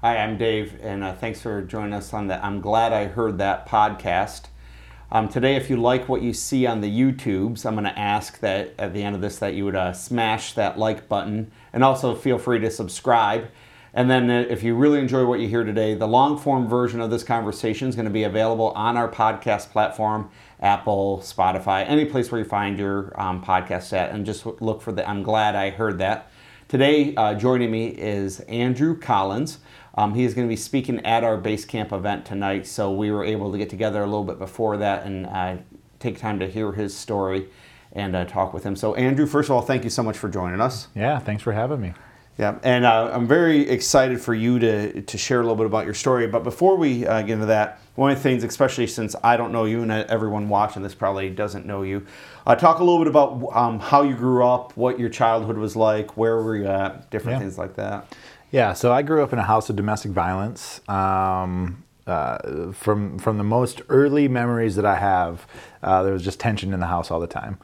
Hi, I'm Dave, and uh, thanks for joining us on the I'm Glad I Heard That podcast. Um, today, if you like what you see on the YouTubes, I'm going to ask that at the end of this that you would uh, smash that like button, and also feel free to subscribe. And then, uh, if you really enjoy what you hear today, the long form version of this conversation is going to be available on our podcast platform Apple, Spotify, any place where you find your um, podcast at, and just look for the I'm Glad I Heard That. Today, uh, joining me is Andrew Collins. Um, he is going to be speaking at our base camp event tonight, so we were able to get together a little bit before that and uh, take time to hear his story and uh, talk with him. So, Andrew, first of all, thank you so much for joining us. Yeah, thanks for having me. Yeah, and uh, I'm very excited for you to, to share a little bit about your story. But before we uh, get into that, one of the things, especially since I don't know you and everyone watching this probably doesn't know you, uh, talk a little bit about um, how you grew up, what your childhood was like, where were you at, different yeah. things like that. Yeah, so I grew up in a house of domestic violence. Um, uh, from from the most early memories that I have, uh, there was just tension in the house all the time.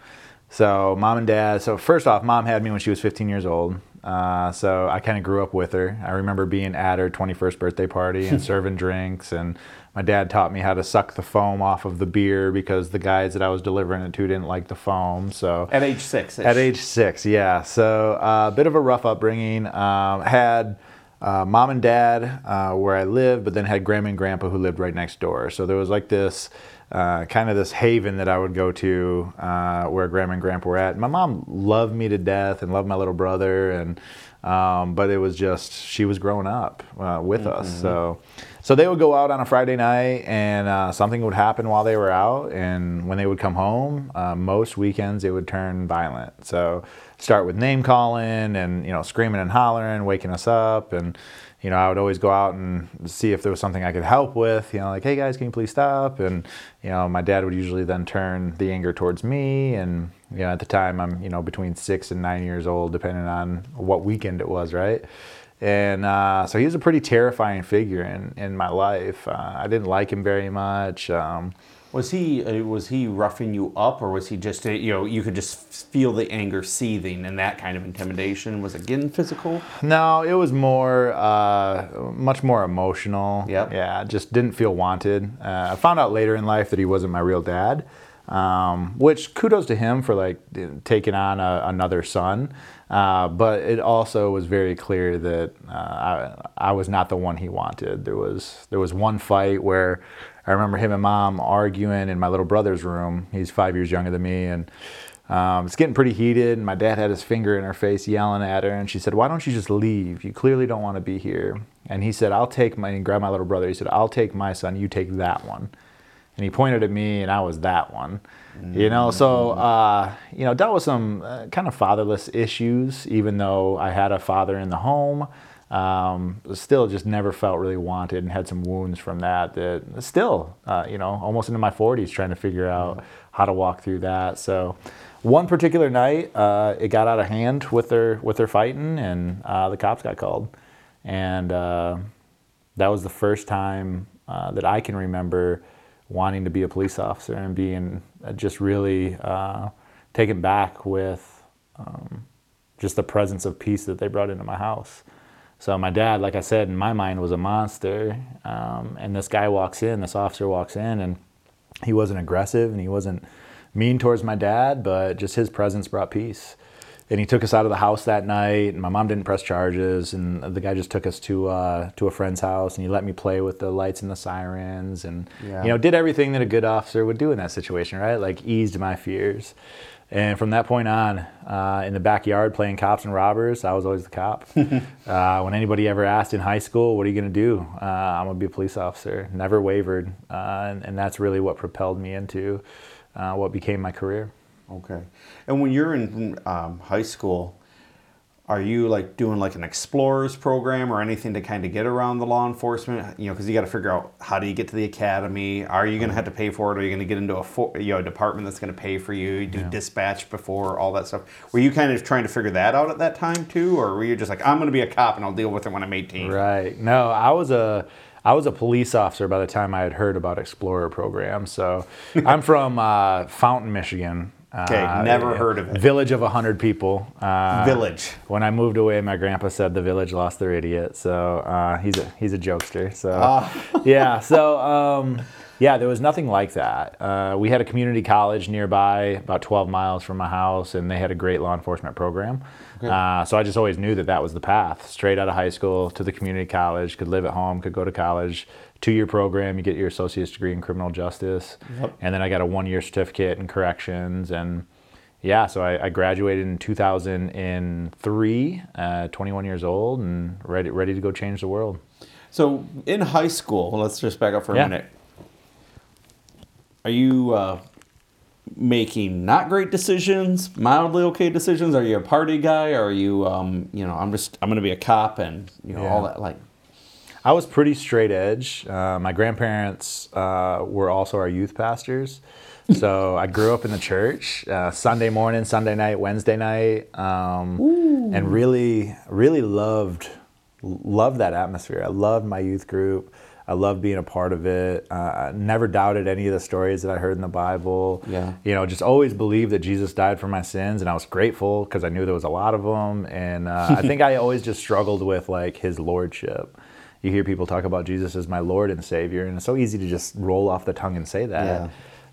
So mom and dad. So first off, mom had me when she was 15 years old. Uh, so I kind of grew up with her. I remember being at her 21st birthday party and serving drinks, and my dad taught me how to suck the foam off of the beer because the guys that I was delivering it to didn't like the foam. So at age six. At age six, yeah. So a uh, bit of a rough upbringing. Um, had uh, mom and dad uh, where I lived, but then had grandma and grandpa who lived right next door. So there was like this uh, kind of this haven that I would go to uh, where grandma and grandpa were at. My mom loved me to death and loved my little brother, and um, but it was just she was growing up uh, with mm-hmm. us. So so they would go out on a Friday night, and uh, something would happen while they were out. And when they would come home, uh, most weekends it would turn violent. So start with name calling and you know screaming and hollering, waking us up, and you know, I would always go out and see if there was something I could help with, you know, like, hey guys, can you please stop? And, you know, my dad would usually then turn the anger towards me. And, you know, at the time I'm, you know, between six and nine years old, depending on what weekend it was, right? And uh, so he was a pretty terrifying figure in, in my life. Uh, I didn't like him very much. Um, was he uh, was he roughing you up, or was he just uh, you know you could just feel the anger seething and that kind of intimidation? Was it getting physical? No, it was more uh, much more emotional. Yep. Yeah, just didn't feel wanted. Uh, I found out later in life that he wasn't my real dad. Um, which kudos to him for like taking on a, another son. Uh, but it also was very clear that uh, I, I, was not the one he wanted. There was there was one fight where I remember him and mom arguing in my little brother's room. He's five years younger than me, and um, it's getting pretty heated. And my dad had his finger in her face, yelling at her, and she said, "Why don't you just leave? You clearly don't want to be here." And he said, "I'll take my." And grabbed my little brother. He said, "I'll take my son. You take that one." And he pointed at me, and I was that one. Mm-hmm. You know, so uh, you know, dealt with some uh, kind of fatherless issues, even though I had a father in the home um, still just never felt really wanted and had some wounds from that that still uh, you know almost into my 40s trying to figure out how to walk through that. So one particular night uh, it got out of hand with their with their fighting and uh, the cops got called. And uh, that was the first time uh, that I can remember wanting to be a police officer and being uh, just really taken back with um, just the presence of peace that they brought into my house. So my dad, like I said, in my mind was a monster. Um, and this guy walks in, this officer walks in, and he wasn't aggressive and he wasn't mean towards my dad, but just his presence brought peace. And he took us out of the house that night. And my mom didn't press charges, and the guy just took us to uh, to a friend's house, and he let me play with the lights and the sirens, and yeah. you know did everything that a good officer would do in that situation, right? Like eased my fears. And from that point on, uh, in the backyard playing cops and robbers, I was always the cop. uh, when anybody ever asked in high school, "What are you going to do?" Uh, I'm going to be a police officer. Never wavered, uh, and, and, that's really what propelled me into uh, what became my career. Okay. And when you're in um, high school, are you like doing like an explorers program or anything to kind of get around the law enforcement? You know because you got to figure out how do you get to the academy? Are you going to have to pay for it? Are you going to get into a you know a department that's going to pay for you, you do yeah. dispatch before all that stuff. Were you kind of trying to figure that out at that time too? Or were you just like i'm going to be a cop and i'll deal with it when i'm 18 right. No i was a I was a police officer by the time I had heard about Explorer program. So I'm from uh, Fountain, Michigan, Okay, never heard of it. Village of 100 people. Uh, Village. When I moved away, my grandpa said the village lost their idiot. So uh, he's a he's a jokester. So Ah. yeah. So um, yeah, there was nothing like that. Uh, we had a community college nearby, about 12 miles from my house, and they had a great law enforcement program. Uh, so I just always knew that that was the path. Straight out of high school to the community college, could live at home, could go to college. Two-year program, you get your associate's degree in criminal justice, Yep. and then I got a one-year certificate in corrections and. Yeah, so I, I graduated in 2003, uh, 21 years old, and ready ready to go change the world. So in high school, let's just back up for a Yeah. minute. Are you uh, making not great decisions, mildly okay decisions? Are you a party guy? Are you, um, you know, I'm just I'm going to be a cop and you know all that like. I was pretty straight edge. Uh, my grandparents uh, were also our youth pastors. So I grew up in the church, uh, Sunday morning, Sunday night, Wednesday night, um, and really, really loved loved that atmosphere. I loved my youth group. I loved being a part of it. Uh, I never doubted any of the stories that I heard in the Bible. Yeah. You know, just always believed that Jesus died for my sins, and I was grateful because I knew there was a lot of them. And uh, I think I always just struggled with like His lordship. You hear people talk about Jesus as my Lord and Savior, and it's so easy to just roll off the tongue and say that. Yeah.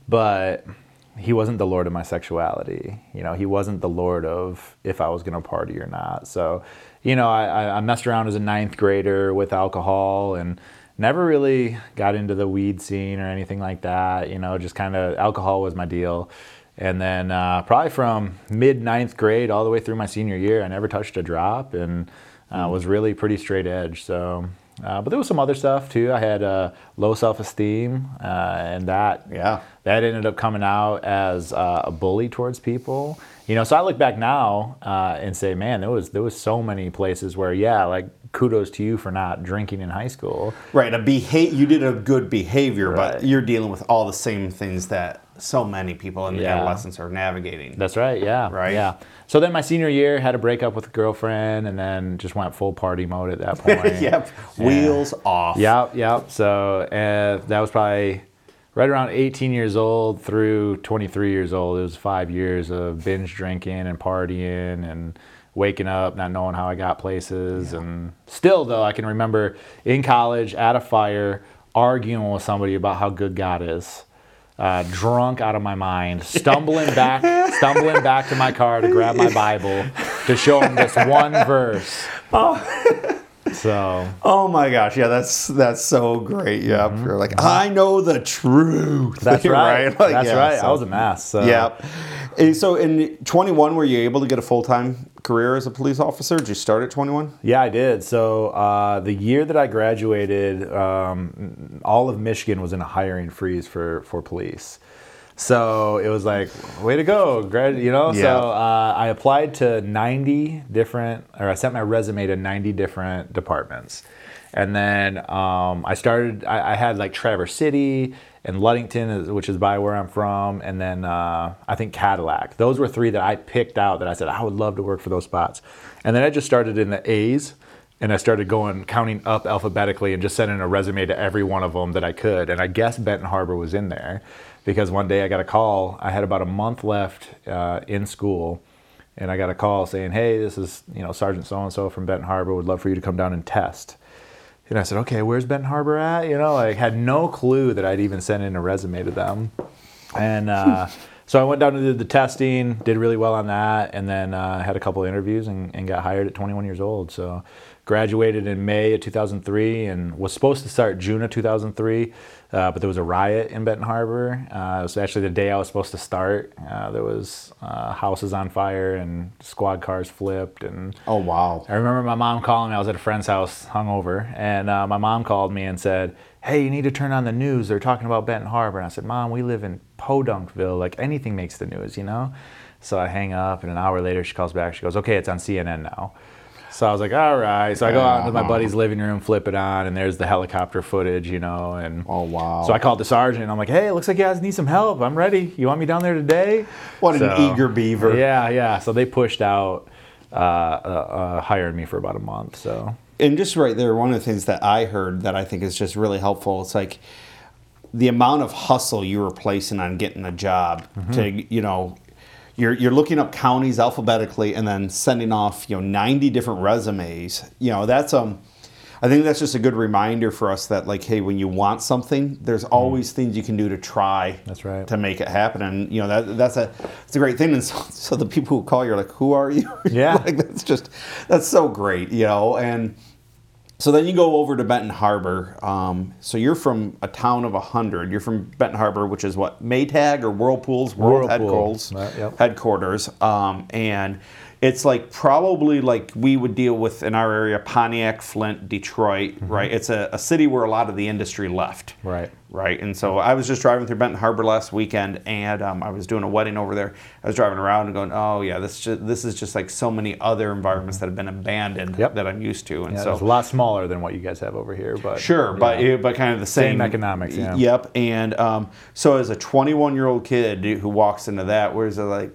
But he wasn't the Lord of my sexuality. You know, he wasn't the Lord of if I was going to party or not. So, you know, I, I- messed around as a ninth grader with alcohol and never really got into the weed scene or anything like that. You know, just kind of alcohol was my deal. And then uh, probably from mid ninth grade all the way through my senior year, I never touched a drop and uh, was really pretty straight edge. So, uh, but there was some other stuff too. I had uh, low self esteem, uh, and that Yeah. that ended up coming out as uh, a bully towards people. You know, so I look back now uh, and say, man, there was there was so many places where, yeah, like kudos to you for not drinking in high school. Right, a beha- you did a good behavior, but you're dealing with all the same things that so many people in Yeah. adolescence are navigating. That's right. Yeah. Right. Yeah. So then my senior year had a breakup with a girlfriend, and then just went full party mode at that point. yep, wheels off. Yep, yep. So uh, that was probably right around 18 years old through 23 years old. It was five years of binge drinking and partying and waking up not knowing how I got places. And still, though, I can remember in college at a fire arguing with somebody about how good God is. Uh, drunk out of my mind, stumbling back, stumbling back to my car to grab my Bible to show him this one verse. Oh. So Oh my gosh, yeah, that's that's so great. Yep, you're like, I know the truth. Mm-hmm. That's right. Like, That's yeah, right. I was a mess. So. Yep. And So in 21, were you able to get a full time career as a police officer? Did you start at 21? Yeah, I did. So uh, the year that I graduated, um, all of Michigan was in a hiring freeze for for police. So it was like, way to go, grad, you know. Yeah. So uh, I applied to 90 different, or I sent my resume to 90 different departments, and then um, I started. I, I had like Traverse City and Ludington, which is by where I'm from, and then uh, I think Cadillac. Those were three that I picked out that I said I would love to work for those spots, and then I just started in the A's and I started going counting up alphabetically and just sending a resume to every one of them that I could. And I guess Benton Harbor was in there because one day I got a call. I had about a month left uh, in school, and I got a call saying, "Hey, this is you know Sergeant so and so from Benton Harbor. Would love for you to come down and test." And I said, "Okay, where's Benton Harbor at?" You know, like had no clue that I'd even sent in a resume to them. And uh, so I went down and did the testing, did really well on that, and then uh, had a couple of interviews and, and got hired at 21 years old. So graduated in May of 2003 and was supposed to start June of 2003, uh, but there was a riot in Benton Harbor. Uh, it was actually the day I was supposed to start. Uh, there was uh, houses on fire and squad cars flipped and Oh wow. I remember my mom calling me. I was at a friend's house, hungover, and uh, my mom called me and said, "Hey, you need to turn on the news. They're talking about Benton Harbor." And I said, "Mom, we live in Podunkville. Like anything makes the news, you know." So I hang up, and an hour later, she calls back. She goes, "Okay, it's on CNN now." So I was like, "All right." So I go out into my buddy's living room, flip it on, and there's the helicopter footage, you know, and Oh wow. so I called the sergeant. And I'm like, "Hey, it looks like you guys need some help. I'm ready. You want me down there today?" what an eager beaver. yeah, yeah. So they pushed out, uh, uh, uh, hired me for about a month. So and just right there, one of the things that I heard that I think is just really helpful. It's like the amount of hustle you were placing on getting a job Mm-hmm. to, you know, you're you're looking up counties alphabetically and then sending off you know 90 different resumes. You know that's um. I think that's just a good reminder for us that like, hey, when you want something, there's always things you can do to try. Mm-hmm. That's right. To make it happen, and you know that that's a it's a great thing. And so, so the people who call you are like, who are you? Yeah. like that's just that's so great, you know. And so then you go over to Benton Harbor. Um, so you're from a town of 100. You're from Benton Harbor, which is what? Maytag or Whirlpool's World Whirlpool. Headquarters. Uh, yep. Headquarters. Um, and it's like probably like we would deal with in our area Pontiac, Flint, Detroit, Mm-hmm. right? It's a, a city where a lot of the industry left. Right. Right. And so I was just driving through Benton Harbor last weekend and um, I was doing a wedding over there. I was driving around and going, oh, yeah, this, just, this is just like so many other environments that have been abandoned Yep. that I'm used to. And Yeah, so it's a lot smaller than what you guys have over here, but Sure, but yeah. but kind of the same, Same economics, yeah. Yep. And um, so, as a 21 year old kid who walks into that, where's it like,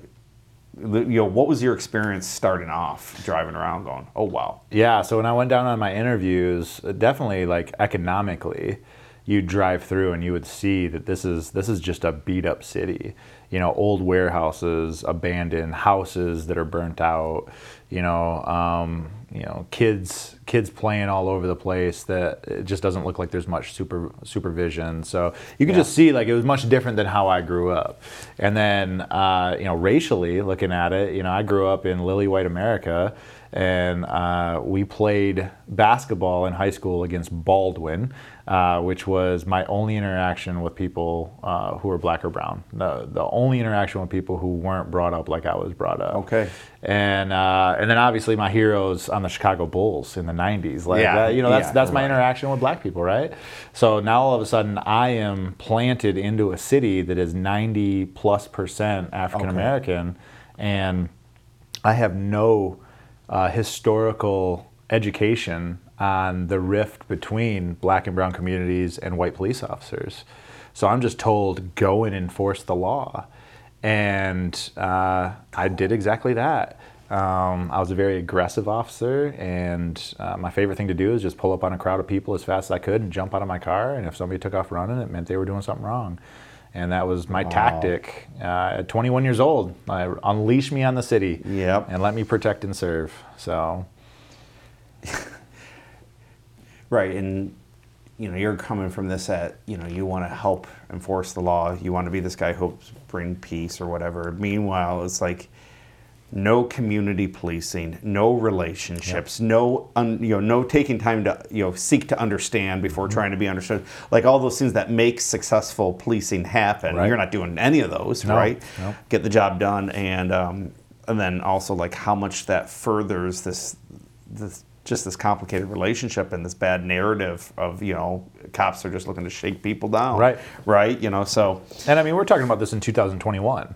you know, what was your experience starting off driving around, going, oh wow, Yeah, so when I went down on my interviews, definitely like economically, you'd drive through and you would see that this is this is just a beat up city. You know, old warehouses, abandoned houses that are burnt out. You know, um, you know, kids kids playing all over the place. That it just doesn't look like there's much super supervision. So you can Yeah. just see like it was much different than how I grew up. And then uh, you know, racially looking at it, you know, I grew up in lily white America and uh, we played basketball in high school against Baldwin, uh, which was my only interaction with people uh, who were black or brown. The, the only interaction with people who weren't brought up like I was brought up. Okay. And uh, and then obviously my heroes on the Chicago Bulls in the '90s. Like Yeah, that, you know, that's yeah, that's my right. interaction with black people, right? So now all of a sudden I am planted into a city that is 90 plus percent African American, and I have no uh, historical education on the rift between black and brown communities and white police officers. So I'm just told go and enforce the law. And uh, I did exactly that. Um, I was a very aggressive officer, and uh, my favorite thing to do is just pull up on a crowd of people as fast as I could and jump out of my car. And if somebody took off running, it meant they were doing something wrong. And that was my tactic. Uh, at 21 years old, I unleash me on the city Yep. and let me protect and serve. So, right? And you know, you're coming from this at you know, you want to help enforce the law, you want to be this guy who helps bring peace or whatever. Meanwhile, it's like no community policing, no relationships, no un, you know, no taking time to you know seek to understand before Mm-hmm. trying to be understood. Like all those things that make successful policing happen. Right. You're not doing any of those, No, right? no. Get the job done, and um, and then also like how much that furthers this this just this complicated relationship and this bad narrative of you know cops are just looking to shake people down, Right. Right. You know, so and I mean, we're talking about this in 2021.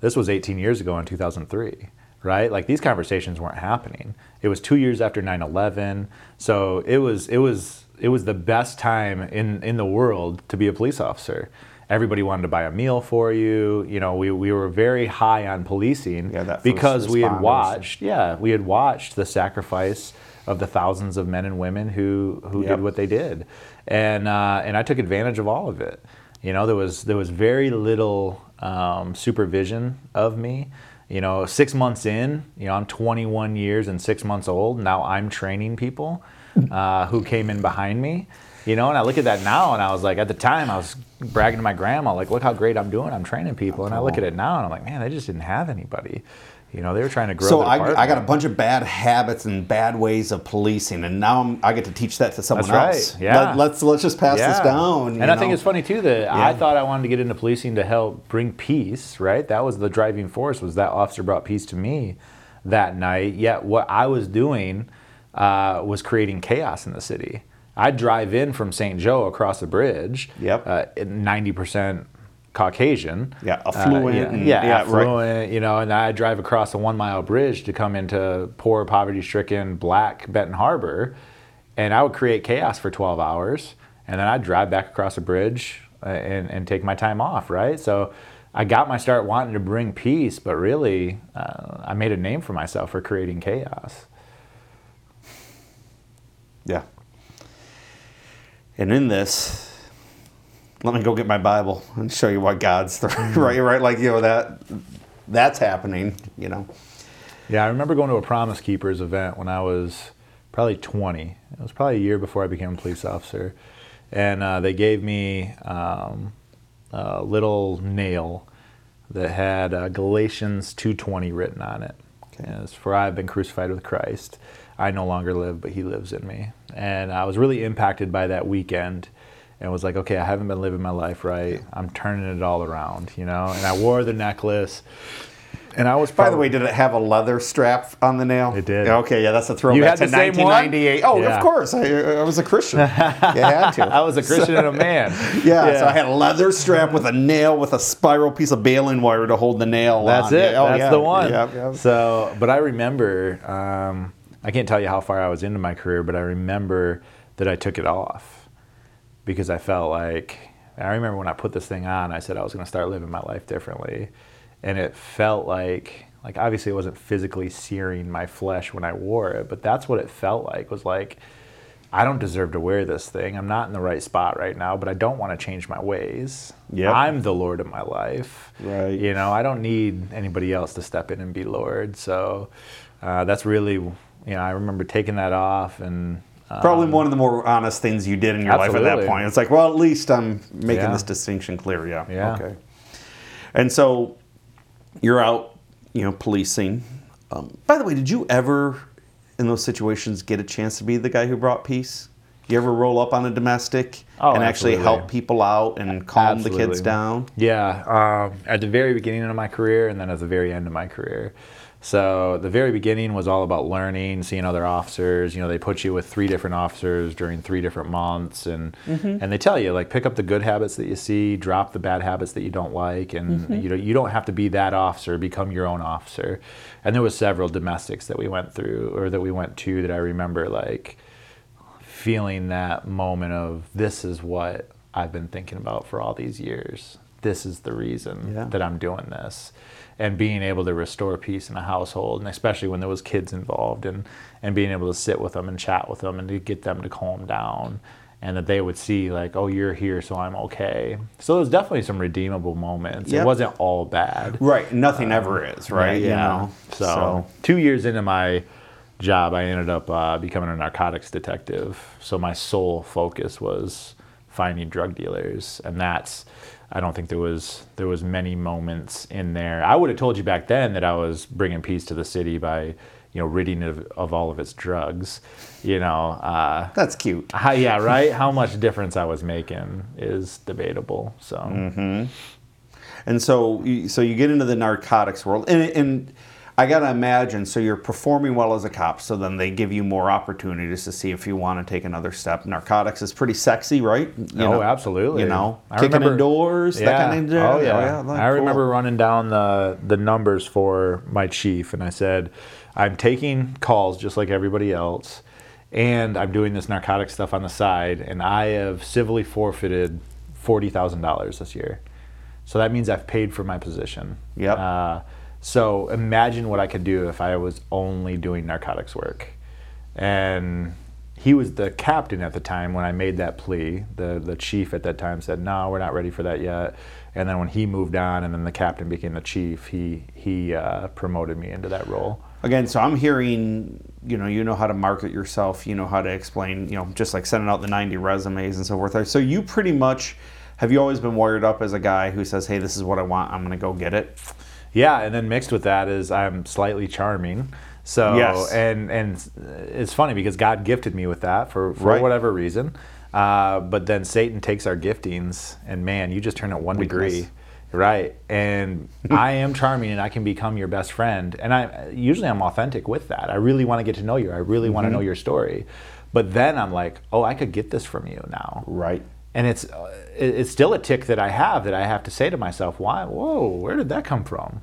This was 18 years ago in 2003, right? Like these conversations weren't happening. It was two years after 9/11, so it was it was it was the best time in in the world to be a police officer. Everybody wanted to buy a meal for you. You know, we, we were very high on policing Yeah, because we had watched, yeah, we had watched the sacrifice of the thousands of men and women who who Yep. did what they did, and uh, and I took advantage of all of it. You know, there was there was very little um, supervision of me. You know, six months in, you know, I'm 21 years and six months old. Now I'm training people uh, who came in behind me. You know, and I look at that now, and I was like, at the time, I was bragging to my grandma, like, look how great I'm doing. I'm training people, and I look at it now, and I'm like, man, they just didn't have anybody. You know, they were trying to grow. so I, I got a bunch of bad habits and bad ways of policing, and now I'm, I get to teach that to someone That's right, else. yeah. Let, us let's just pass this down. And I think it's funny too that I thought I wanted to get into policing to help bring peace, right? That was the driving force. Was that officer brought peace to me that night? Yet what I was doing uh, was creating chaos in the city. I'd drive in from St. Joe across the bridge. Yep. Uh, Ninety percent Caucasian. Yeah, affluent Uh, and- yeah, yeah, right. affluent. You know, and I drive across a one mile bridge to come into poor, poverty stricken, black Benton Harbor, and I would create chaos for 12 hours, and then I'd drive back across a bridge uh, and, and take my time off, right? So I got my start wanting to bring peace, but really, uh, I made a name for myself for creating chaos. Yeah. And in this, let me go get my Bible and show you what God's the right, right, like you know that that's happening, you know. Yeah, I remember going to a Promise Keepers event when I was probably 20. It was probably a year before I became a police officer. And uh, they gave me um, a little nail that had uh, Galatians 2.20 written on it. Okay. It's, For I have been crucified with Christ. I no longer live, but he lives in me. And I was really impacted by that weekend and was like, okay, I haven't been living my life right. I'm turning it all around, you know? And I wore the necklace and I was. By the way, did it have a leather strap on the nail? It did. Okay, yeah, that's a throwback You had to the same one? 1998. Oh, Yeah. of course. I, I was a Christian. you had to. I was a Christian and a man. yeah, so I had a leather strap with a nail with a spiral piece of baling wire to hold the nail That's on. it. Yeah, oh, That's yeah. the one. Yeah, yeah. So, but I remember, um, I can't tell you how far I was into my career, but I remember that I took it off because I felt like, I remember when I put this thing on, I said I was going to start living my life differently. And it felt like, like obviously it wasn't physically searing my flesh when I wore it, but that's what it felt like was like, I don't deserve to wear this thing. I'm not in the right spot right now, but I don't want to change my ways. Yep. I'm the Lord of my life. Right. You know, I don't need anybody else to step in and be Lord. So uh, that's really, you know, I remember taking that off and. Probably one of the more honest things you did in your life at that point. It's like, well, at least I'm making Yeah. this distinction clear. Yeah. Yeah. Okay. And so you're out, you know, policing. Um, by the way, did you ever, in those situations, get a chance to be the guy who brought peace? You ever roll up on a domestic Oh, and actually absolutely. help people out and calm the kids down? Yeah, um, at the very beginning of my career and then at the very end of my career. So the very beginning was all about learning, seeing other officers. You know, they put you with three different officers during three different months, and mm-hmm. and they tell you like pick up the good habits that you see, drop the bad habits that you don't like, and mm-hmm. you know you don't have to be that officer. Become your own officer. And there was several domestics that we went through or that we went to that I remember like feeling that moment of this is what I've been thinking about for all these years. This is the reason Yeah. that I'm doing this. And being able to restore peace in a household, and especially when there was kids involved, and, and being able to sit with them and chat with them and to get them to calm down, and that they would see like, oh, you're here, so I'm okay. So there was definitely some redeemable moments. Yep. It wasn't all bad. Right. Nothing ever is, right? You Yeah. know? So, two years into my job, I ended up uh, becoming a narcotics detective. So my sole focus was finding drug dealers, and that's. I don't think there was there was many moments in there. I would have told you back then that I was bringing peace to the city by, you know, ridding it of, of all of its drugs. You know, uh, That's cute. how, yeah, right. How much difference I was making is debatable. So. Mm-hmm. And so, you- so you get into the narcotics world, and, and I gotta imagine. So you're performing well as a cop. So then they give you more opportunities to see if you want to take another step. Narcotics is pretty sexy, right? You oh, know, absolutely. You know, I kicking remember- in doors, that kind of. Oh yeah. like, I cool. remember running down the the numbers for my chief, and I said, "I'm taking calls just like everybody else, and I'm doing this narcotic stuff on the side, and I have civilly forfeited forty thousand dollars this year. So that means I've paid for my position. Yep. Uh, so imagine what I could do if I was only doing narcotics work, and he was the captain at the time when I made that plea. The the chief at that time said, "No, we're not ready for that yet." And then when he moved on, and then the captain became the chief, he he uh, promoted me into that role. Again, so I'm hearing, you know, you know how to market yourself, you know how to explain, you know, just like sending out the 90 resumes and so forth. So you pretty much have you always been wired up as a guy who says, "Hey, this is what I want. I'm going to go get it." Yeah, and then mixed with that is I'm slightly charming. So Yes. and and it's funny because God gifted me with that for, for Right. whatever reason. Uh, but then Satan takes our giftings and man, you just turn it one Weakness. degree. Right. And I am charming and I can become your best friend. And I usually I'm authentic with that. I really want to get to know you. I really want to know your story. But then I'm like, "Oh, I could get this from you now." Right. and it's uh, it's still a tick that I have that I have to say to myself, why? Whoa, where did that come from?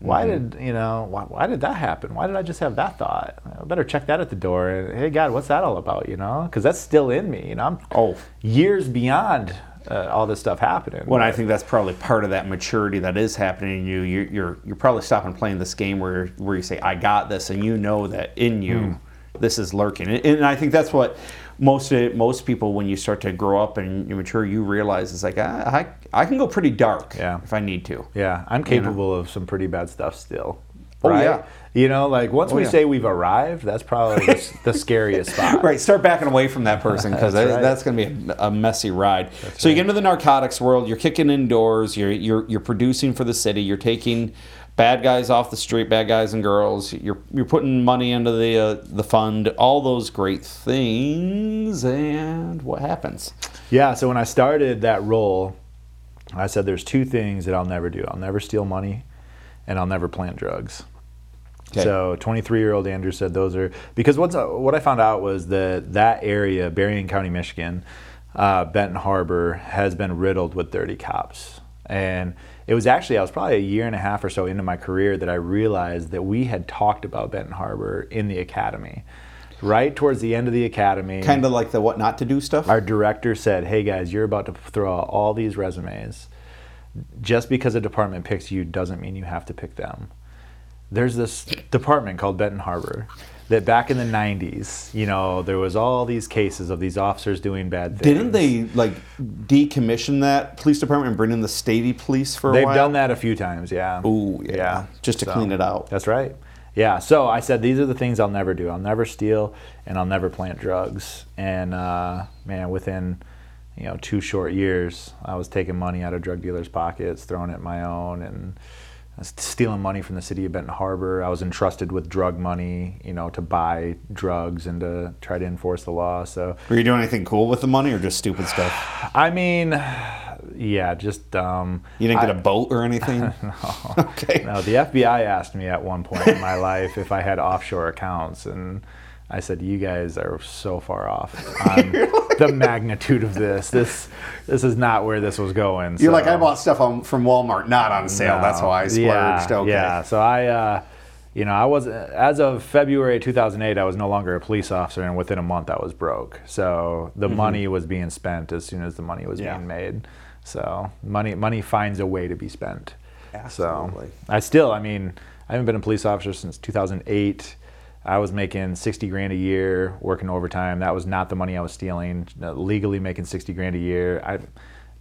Why did you know? Why, why did that happen? Why did I just have that thought? I better check that at the door. And hey, God, what's that all about? You know, because that's still in me. You know, I'm Oh. years beyond uh, all this stuff happening. Well, I think that's probably part of that maturity that is happening in you. You're you're, you're probably stopping playing this game where where you say I got this, and you know that in you Hmm. this is lurking, and, and I think that's what most uh, most people when you start to grow up and you mature, you realize it's like I I, I can go pretty dark Yeah. if I need to. Yeah, I'm capable of some pretty bad stuff still. Oh, right? yeah. You know, like once Oh, we yeah. say we've arrived, that's probably the, the scariest spot. Right, start backing away from that person because That's that's, right. going to be a, a messy ride. so you get into the narcotics world, you're kicking indoors, you're you're you're producing for the city, you're taking bad guys off the street, bad guys and girls, you're you're putting money into the uh, the fund, all those great things, and what happens? Yeah, so when I started that role, I said there's two things that I'll never do. I'll never steal money and I'll never plant drugs. Okay. So 23 year old Andrew said those are because what's what I found out was that that area, Berrien County, Michigan, uh, Benton Harbor, has been riddled with dirty cops. And it was actually I was probably a year and a half or so into my career that I realized that we had talked about Benton Harbor in the academy. Right towards the end of the academy, Kind of like the what not to do stuff. our director said, "Hey guys, you're about to throw out all these resumes. Just because a department picks you doesn't mean you have to pick them." There's this department called Benton Harbor that back in the 90s, you know, there was all these cases of these officers doing bad things. Didn't they like decommission that police department and bring in the statey police for a They've while? done that a few times, yeah. Ooh, yeah. Just to So, clean it out. That's right. Yeah. So I said these are the things I'll never do. I'll never steal, and I'll never plant drugs. And uh, man, within you know two short years, I was taking money out of drug dealers' pockets, throwing it in my own, and I was stealing money from the city of Benton Harbor. I was entrusted with drug money, you know, to buy drugs and to try to enforce the law. So Were you doing anything cool with the money or just stupid stuff? I mean, yeah, just um, You didn't get I- a boat or anything? Okay. No, the FBI asked me at one point in my life if I had offshore accounts, and I said, "You guys are so far off on the magnitude of this. This this is not where this was going." You're like, I bought stuff on, from Walmart, not on sale. No. That's how I splurged. Yeah, okay. yeah. So I, uh, you know, I was as of February 2008, I was no longer a police officer, and within a month, I was broke. So the money was being spent as soon as the money was Mm-hmm. Yeah. being made. So money, money finds a way to be spent. Absolutely. So I still, I mean, I haven't been a police officer since 2008. I was making 60 grand a year working overtime. That was not the money I was stealing. Uh, Legally making 60 grand a year. I,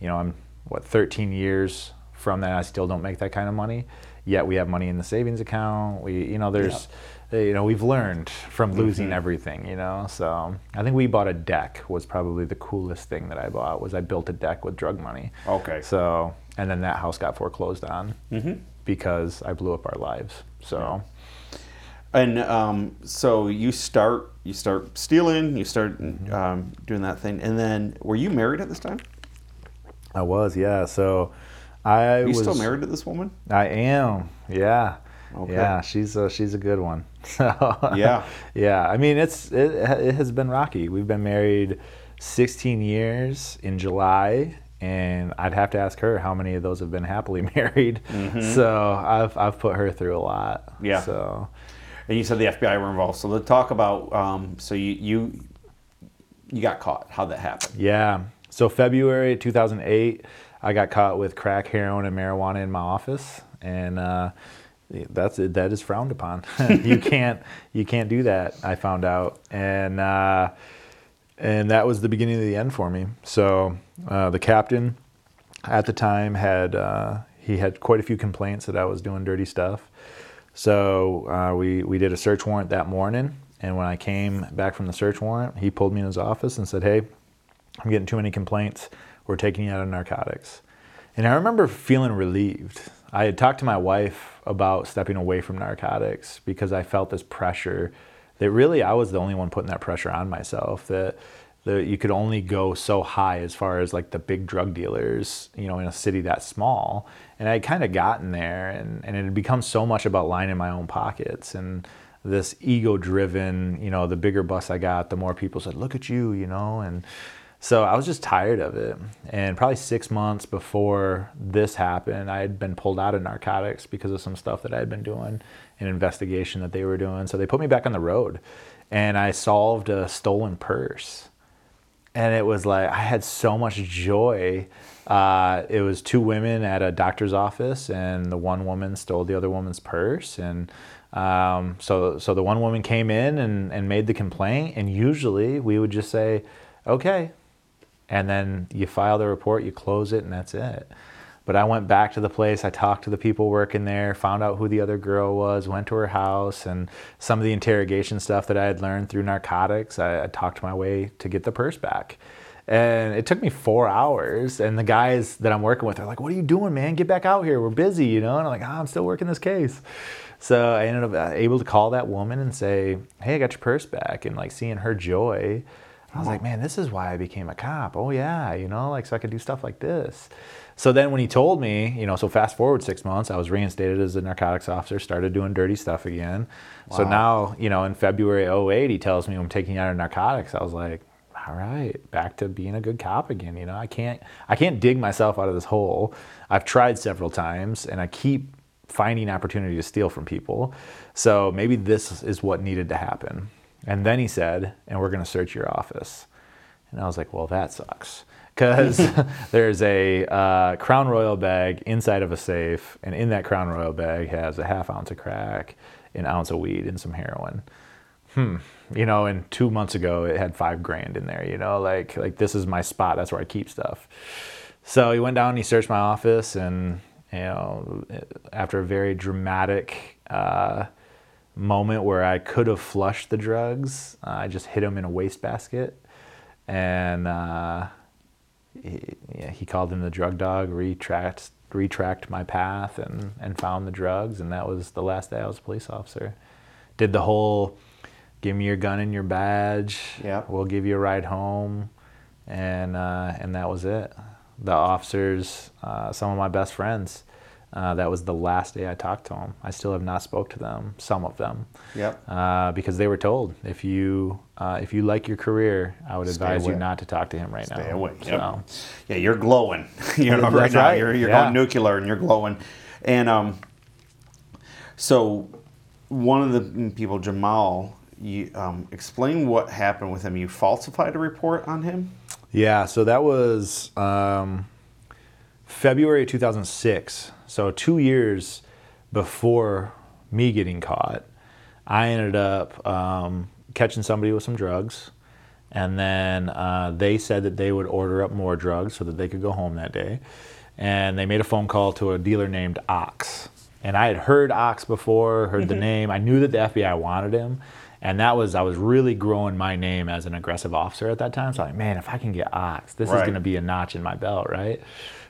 you know, I'm what 13 years from that. I still don't make that kind of money. Yet we have money in the savings account. We, you know, there's, uh, you know, we've learned from losing Mm-hmm. everything. You know, so I think we bought a deck. Was probably the coolest thing that I bought. Was I built a deck with drug money. Okay. So, and then that house got foreclosed on because I blew up our lives. So, And um, so you start you start stealing, you start um, doing that thing, and then were you married at this time? I was, yeah. So, I Are you was still married to this woman? I am, yeah. Okay. Yeah, she's a, she's a good one. So, Yeah. yeah. I mean, it's it, it has been rocky. We've been married 16 years in July, and I'd have to ask her how many of those have been happily married. So I've I've put her through a lot. Mm-hmm. Yeah. So And you said the FBI were involved. So let's talk about. Um, so you you you got caught. How'd that happened? Yeah. So February 2008, I got caught with crack, heroin, and marijuana in my office, and uh, that's that is frowned upon. you can't you can't do that. I found out, and uh, and that was the beginning of the end for me. So uh, the captain at the time had uh, he had quite a few complaints that I was doing dirty stuff. So uh, we we did a search warrant that morning, and when I came back from the search warrant, he pulled me in his office and said, "Hey, I'm getting too many complaints. We're taking you out of narcotics." And I remember feeling relieved. I had talked to my wife about stepping away from narcotics because I felt this pressure that really I was the only one putting that pressure on myself that that you could only go so high as far as like the big drug dealers, you know, in a city that small. And I kind of gotten there and, and it had become so much about lining my own pockets and this ego driven, you know, the bigger bus I got, the more people said, look at you, you know, and so I was just tired of it. And probably six months before this happened, I had been pulled out of narcotics because of some stuff that I had been doing, an investigation that they were doing. So they put me back on the road and I solved a stolen purse. And it was like, I had so much joy. Uh, it was two women at a doctor's office, and the one woman stole the other woman's purse. And Um, so, so the one woman came in and, and made the complaint, and usually we would just say, okay. And then you file the report, you close it, and that's it. But I went back to the place, I talked to the people working there, found out who the other girl was, went to her house, and some of the interrogation stuff that I had learned through narcotics, I, I talked my way to get the purse back. And it took me four hours. And the guys that I'm working with are like, What are you doing, man? Get back out here. We're busy, you know? And I'm like, oh, I'm still working this case. So I ended up uh, able to call that woman and say, Hey, I got your purse back. And like seeing her joy, I was like, Man, this is why I became a cop. Oh, yeah, you know, like so I could do stuff like this. So then when he told me, you know, so fast forward six months, I was reinstated as a narcotics officer, started doing dirty stuff again. Wow. So now, you know, in February 08, he tells me I'm taking out of narcotics. I was like, all right, back to being a good cop again. You know, I can't, I can't dig myself out of this hole. I've tried several times and I keep finding opportunity to steal from people. So maybe this is what needed to happen. And then he said, and we're going to search your office. And I was like, well, that sucks because there's a uh, Crown Royal bag inside of a safe, and in that Crown Royal bag has a half ounce of crack, an ounce of weed, and some heroin. Hmm. You know, and two months ago it had five grand in there. You know, like like this is my spot. That's where I keep stuff. So he went down and he searched my office, and you know, after a very dramatic uh, moment where I could have flushed the drugs, uh, I just hit him in a wastebasket, and. Uh, he, yeah, he called in the drug dog, retracked retracked my path and, and found the drugs and that was the last day I was a police officer. Did the whole give me your gun and your badge. Yeah. We'll give you a ride home. And uh, and that was it. The officers, uh, some of my best friends, uh, that was the last day I talked to them. I still have not spoke to them. Some of them. Yep. Uh, because they were told if you uh, if you like your career, I would Stay advise away. you not to talk to him right Stay now. Stay away. So. Yeah, you're glowing. you know, right now right. you're you're Yeah. going nuclear and you're glowing. And um, so one of the people, Jameel, you um, explain what happened with him. You falsified a report on him. Yeah, so that was um, February 2006. So two years before me getting caught, I ended up um, catching somebody with some drugs, and then uh, they said that they would order up more drugs so that they could go home that day. And they made a phone call to a dealer named Ox. And I had heard Ox before, heard the name. I knew that the FBI wanted him. And that was, I was really growing my name as an aggressive officer at that time. So I'm like, man, if I can get Ox, this is going to be a notch in my belt, right?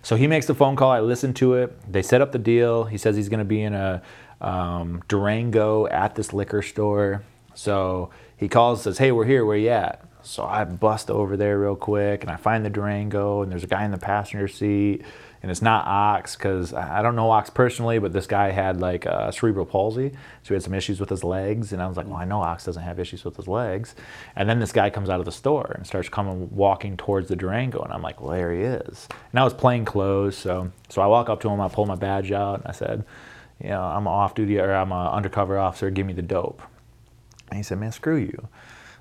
So he makes the phone call. I listen to it. They set up the deal. He says he's going to be in a um, Durango at this liquor store. So he calls and says, hey, we're here. Where you at? So I bust over there real quick and I find the Durango and there's a guy in the passenger seat and it's not Ox because I don't know Ox personally, but this guy had like uh, cerebral palsy, so he had some issues with his legs. And I was like, well, I know Ox doesn't have issues with his legs. And then this guy comes out of the store and starts coming walking towards the Durango, and I'm like, well, there he is. And I was plain clothes, so so I walk up to him, I pull my badge out, and I said, you know, I'm an off duty or I'm an undercover officer. Give me the dope. And he said, man, screw you.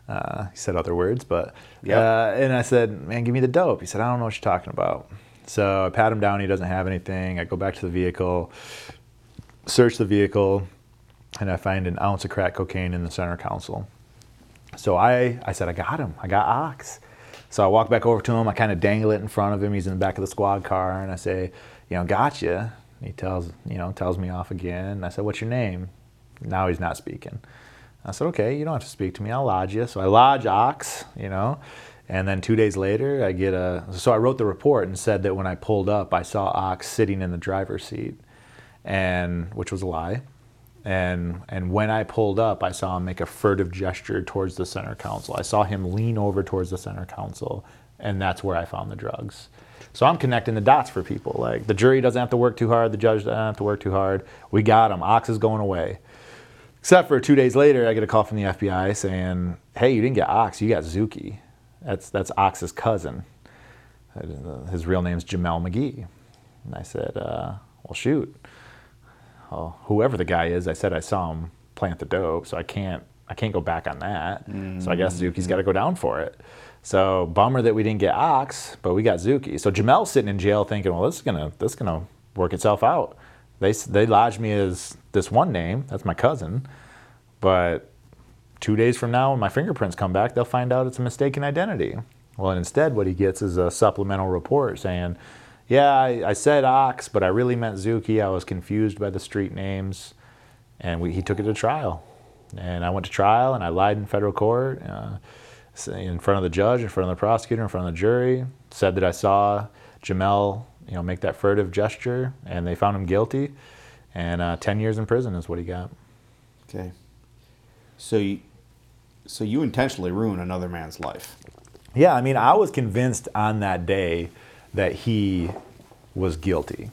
Uh, he said other words, but Yep. uh, and I said, man, give me the dope. He said, I don't know what you're talking about. So I pat him down. He doesn't have anything. I go back to the vehicle, search the vehicle, and I find an ounce of crack cocaine in the center console. So I, I said, I got him. I got Ox. So I walk back over to him. I kind of dangle it in front of him. He's in the back of the squad car, and I say, you know, gotcha. He tells, you know, tells me off again. I said, what's your name? Now he's not speaking. I said, okay, you don't have to speak to me. I'll lodge you. So I lodge Ox, you know, and then two days later, I get a. So I wrote the report and said that when I pulled up, I saw Ox sitting in the driver's seat, and which was a lie. And and when I pulled up, I saw him make a furtive gesture towards the center console. I saw him lean over towards the center console, and that's where I found the drugs. So I'm connecting the dots for people. Like the jury doesn't have to work too hard, the judge doesn't have to work too hard. We got him. Ox is going away. Except for two days later, I get a call from the FBI saying, "Hey, you didn't get Ox, you got Zuki. That's that's Ox's cousin. His real name's Jameel McGee." And I said, uh, "Well, shoot. Well, whoever the guy is, I said I saw him plant the dope, so I can't I can't go back on that. So I guess Zuki's got to go down for it. So bummer that we didn't get Ox, but we got Zuki. So Jameel's sitting in jail thinking, well, this is gonna this is gonna work itself out. They they lodged me as this one name. That's my cousin, but two days from now, when my fingerprints come back, they'll find out it's a mistaken identity. Well, and instead, what he gets is a supplemental report saying, "Yeah, I, I said Ox, but I really meant Zuki. I was confused by the street names." And we, he took it to trial, and I went to trial, and I lied in federal court, uh, in front of the judge, in front of the prosecutor, in front of the jury. Said that I saw Jameel, you know, make that furtive gesture, and they found him guilty, and uh, ten years in prison is what he got. Okay. So you, so you intentionally ruin another man's life. Yeah, I mean, I was convinced on that day that he was guilty,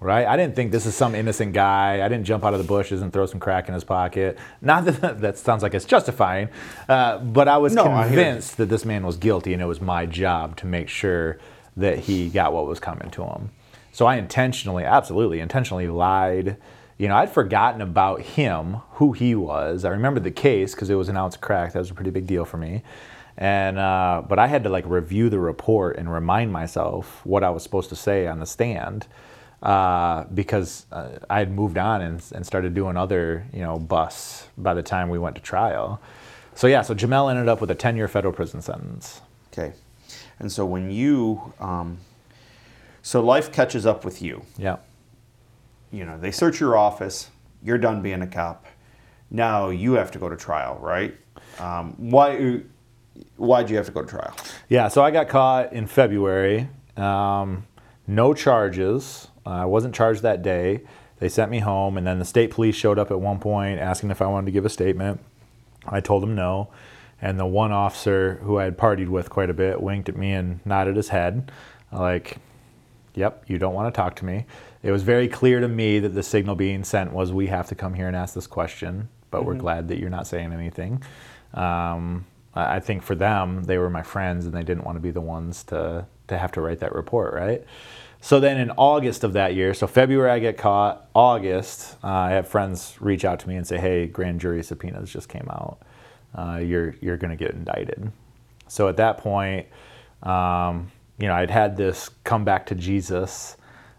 right? I didn't think this is some innocent guy. I didn't jump out of the bushes and throw some crack in his pocket. Not that that sounds like it's justifying, uh, but I was No, I convinced that this man was guilty, and it was my job to make sure that he got what was coming to him. So I intentionally, absolutely, intentionally lied. You know, I'd forgotten about him, who he was. I remembered the case because it was an ounce crack. That was a pretty big deal for me. And uh, but I had to like review the report and remind myself what I was supposed to say on the stand uh, because uh, I had moved on and, and started doing other you know busts by the time we went to trial. So yeah, so Jameel ended up with a 10-year federal prison sentence. Okay. And so when you, um, so life catches up with you. Yeah. You know, they search your office. You're done being a cop. Now you have to go to trial, right? Um, why? Why'd you have to go to trial? Yeah, so I got caught in February. Um, no charges. I wasn't charged that day. They sent me home, and then the state police showed up at one point asking if I wanted to give a statement. I told them no. And the one officer who I had partied with quite a bit winked at me and nodded his head, like, yep, you don't want to talk to me. It was very clear to me that the signal being sent was, we have to come here and ask this question, but we're glad that you're not saying anything. Um, I I think for them, they were my friends and they didn't want to be the ones to, to have to write that report, right? So then in August of that year, so February I get caught, August, uh, I have friends reach out to me and say, hey, grand jury subpoenas just came out. Uh, you're you're going to get indicted. So at that point, um, you know, I'd had this come back to Jesus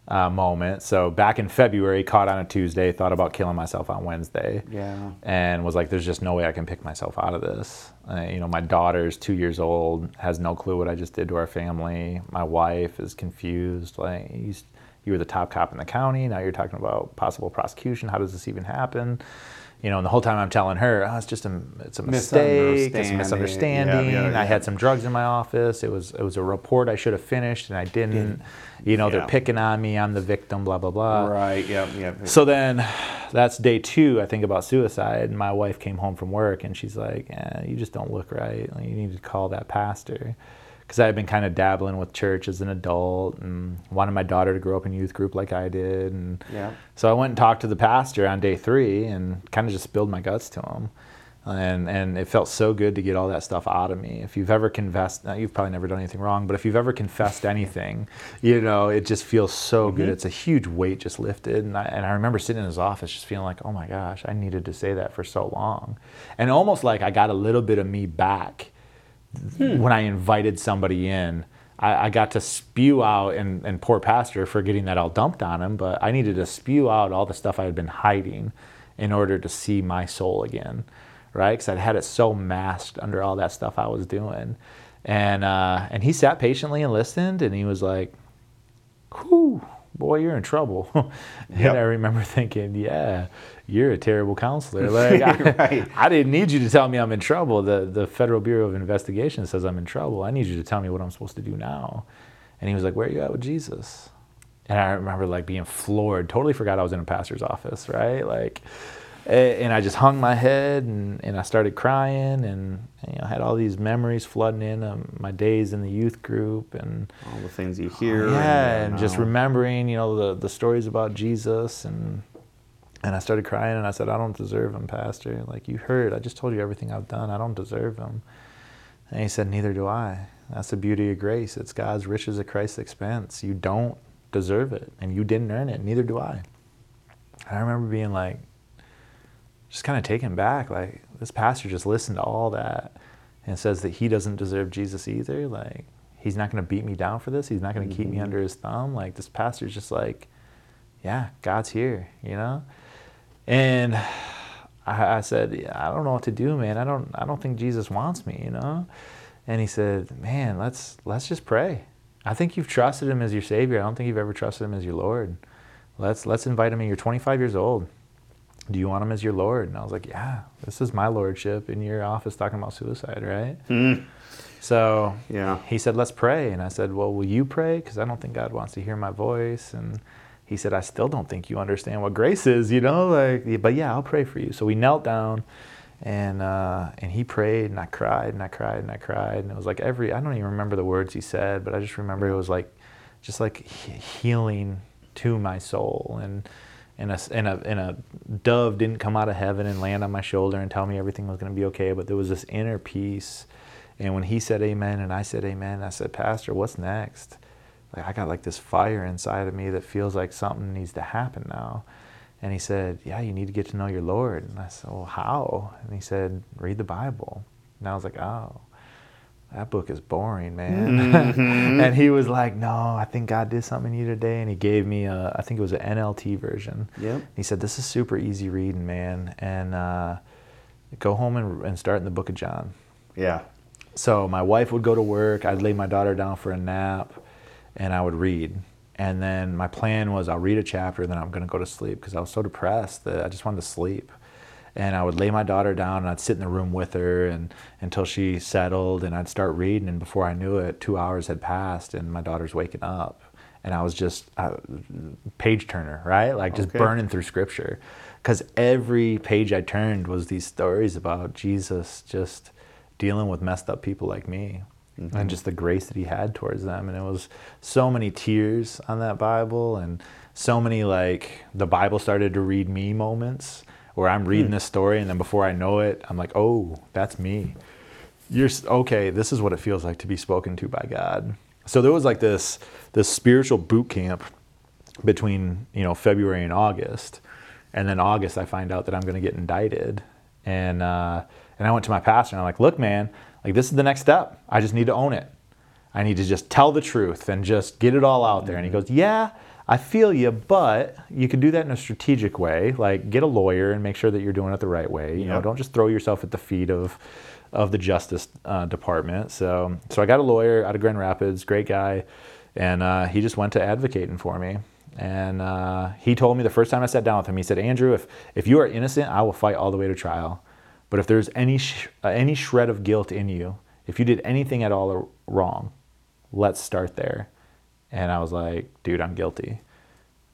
uh, moment. So back in February, caught on a Tuesday, thought about killing myself on Wednesday Yeah. and was like, "There's just no way I can pick myself out of this." Uh, you know, my daughter's two years old, has no clue what I just did to our family. My wife is confused. Like, you, you were the top cop in the county. Now you're talking about possible prosecution. How does this even happen? You know, and the whole time I'm telling her, oh, it's just a, it's a mistake, it's a Misunderstanding. Yeah, yeah, I had some drugs in my office. It was, it was a report I should have finished, and I didn't. You know, Yeah. they're picking on me. I'm the victim. Blah blah blah. right. Yep. Yep. So then that's day two, I think about suicide. And my wife came home from work and she's like, eh, You just don't look right. You need to call that pastor. Because I had been kind of dabbling with church as an adult and wanted my daughter to grow up in youth group like I did. And Yeah. so I went and talked to the pastor on day three and kind of just spilled my guts to him. And, and it felt so good to get all that stuff out of me. If you've ever confessed, now, you've probably never done anything wrong, but if you've ever confessed anything, you know, it just feels so good. Mm-hmm. It's a huge weight just lifted. And I, and I remember sitting in his office just feeling like, oh my gosh, I needed to say that for so long. And almost like I got a little bit of me back hmm. when I invited somebody in. I, I got to spew out, and, and poor pastor for getting that all dumped on him, but I needed to spew out all the stuff I had been hiding in order to see my soul again, right? Because I'd had it so masked under all that stuff I was doing. And, uh, and he sat patiently and listened, and he was like, whew, boy, you're in trouble. and Yep. I remember thinking, yeah, you're a terrible counselor. Like, I, Right. I didn't need you to tell me I'm in trouble. The, the Federal Bureau of Investigation says I'm in trouble. I need you to tell me what I'm supposed to do now. And he was like, where are you at with Jesus? And I remember like being floored, totally forgot I was in a pastor's office, right? Like, and I just hung my head and, and I started crying and you know, I had all these memories flooding in um, my days in the youth group and All the things you hear. yeah, and, and just remembering, you know, the, the stories about Jesus and and I started crying and I said, I don't deserve him, Pastor. Like you heard, I just told you everything I've done. I don't deserve him. And he said, Neither do I. That's the beauty of grace. It's God's riches at Christ's expense. You don't deserve it, and you didn't earn it. Neither do I. And I remember being like, just kind of taken back. Like this pastor just listened to all that and says that he doesn't deserve Jesus either. Like he's not going to beat me down for this. He's not going to keep me mm-hmm. under his thumb. Like this pastor's just like yeah, God's here, you know? And I, I said, yeah, I don't know what to do, man. I don't, I don't think Jesus wants me, you know? And he said, man, let's, let's just pray. I think you've trusted him as your savior. I don't think you've ever trusted him as your Lord. Let's, let's invite him in. You're 25 years old. Do you want him as your Lord? And I was like, yeah, this is my Lordship in your office talking about suicide, right? Mm. So Yeah. he said, let's pray. And I said, well, will you pray? Because I don't think God wants to hear my voice. And he said, I still don't think you understand what grace is, you know? Like, but yeah, I'll pray for you. So we knelt down and, uh, and he prayed and I cried and I cried and I cried. And it was like every, I don't even remember the words he said, but I just remember it was like, just like healing to my soul. And, and a, and, a, and a dove didn't come out of heaven and land on my shoulder and tell me everything was going to be okay, but there was this inner peace. And when he said amen and I said amen, I said, Pastor, what's next? Like I got like this fire inside of me that feels like something needs to happen now. And he said, Yeah, you need to get to know your Lord. And I said, Well, how? And he said, Read the Bible. And I was like, Oh, that book is boring, man. and he was like, No, I think God did something in you today. And he gave me, a, I think it was an NLT version. Yep. He said, This is super easy reading, man. And uh, go home and, and start in the book of John. Yeah. So my wife would go to work, I'd lay my daughter down for a nap, and I would read. And then my plan was I'll read a chapter, then I'm going to go to sleep because I was so depressed that I just wanted to sleep. And I would lay my daughter down and I'd sit in the room with her and until she settled and I'd start reading. And before I knew it 2 hours had passed and my daughter's waking up. And I was just uh, page turner, right? Like just Okay. burning through scripture. Cuz every page I turned was these stories about Jesus just dealing with messed up people like me and just the grace that he had towards them. And it was so many tears on that bible and so many like the bible started to read me moments where i'm reading this story and then before i know it i'm like oh that's me you're okay this is what it feels like to be spoken to by god so there was like this this spiritual boot camp between you know February and August, and then August I find out that I'm going to get indicted, and uh, and I went to my pastor and I'm like, look, man, like this is the next step. I just need to own it. I need to just tell the truth and just get it all out there. And he goes, yeah. I feel you, but you can do that in a strategic way. Like get a lawyer and make sure that you're doing it the right way. You know, don't just throw yourself at the feet of of the Justice uh, Department. So so I got a lawyer out of Grand Rapids, great guy, and uh, he just went to advocating for me. And uh, he told me the first time I sat down with him, he said, Andrew, if if you are innocent, I will fight all the way to trial. But if there's any sh- uh, any shred of guilt in you, if you did anything at all wrong, let's start there. And I was like, dude, I'm guilty.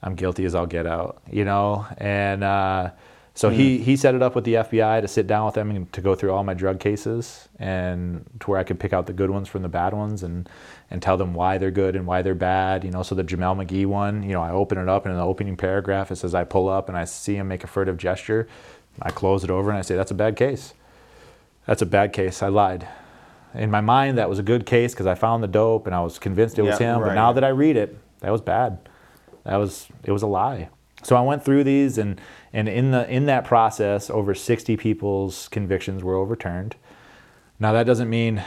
I'm guilty as I'll get out, you know? And uh, so he, he set it up with the FBI to sit down with them and to go through all my drug cases and to where I could pick out the good ones from the bad ones and, and tell them why they're good and why they're bad. You know, so the Jameel McGee one, you know, I open it up and in the opening paragraph it says I pull up and I see him make a furtive gesture. I close it over and I say, that's a bad case. That's a bad case. I lied. In my mind, that was a good case because I found the dope and I was convinced it was Yeah, him. But now that I read it, that was bad. That was it was a lie. So I went through these and and in the in that process, over 60 people's convictions were overturned. Now that doesn't mean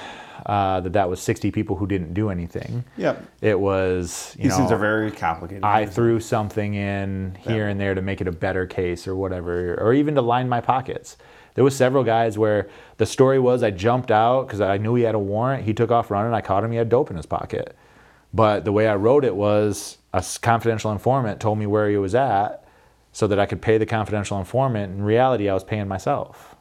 uh, that that was 60 people who didn't do anything. Yep. It was you These know things are very complicated. I threw something in here Yeah. and there to make it a better case or whatever, or even to line my pockets. There was several guys where the story was I jumped out because I knew he had a warrant. He took off running. I caught him. He had dope in his pocket. But the way I wrote it was a confidential informant told me where he was at so that I could pay the confidential informant. In reality, I was paying myself.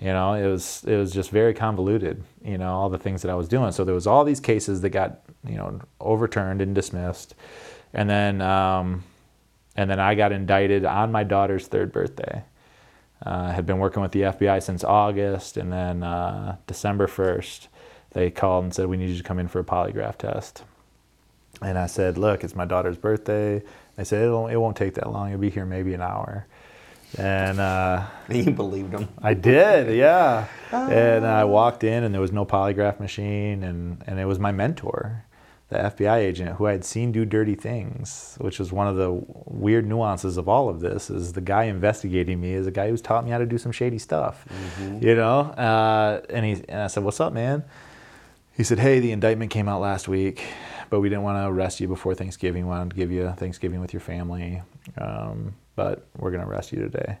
You know, it was it was just very convoluted. You know, all the things that I was doing. So there was all these cases that got you know overturned and dismissed, and then um, and then I got indicted on my daughter's third birthday. Uh, had been working with the FBI since August, and then uh, December first, they called and said we need you to come in for a polygraph test. And I said, "Look, it's my daughter's birthday." They said it'll, it won't take that long. You'll be here maybe an hour. And uh, you believed him. I did, yeah. And I walked in, and there was no polygraph machine, and, and it was my mentor, the FBI agent, who I had seen do dirty things, which was one of the weird nuances of all of this. Is the guy investigating me is a guy who's taught me how to do some shady stuff, you know? Uh, and he and I said, "What's up, man?" He said, "Hey, the indictment came out last week. but we didn't want to arrest you before Thanksgiving. We wanted to give you Thanksgiving with your family, um, but we're going to arrest you today.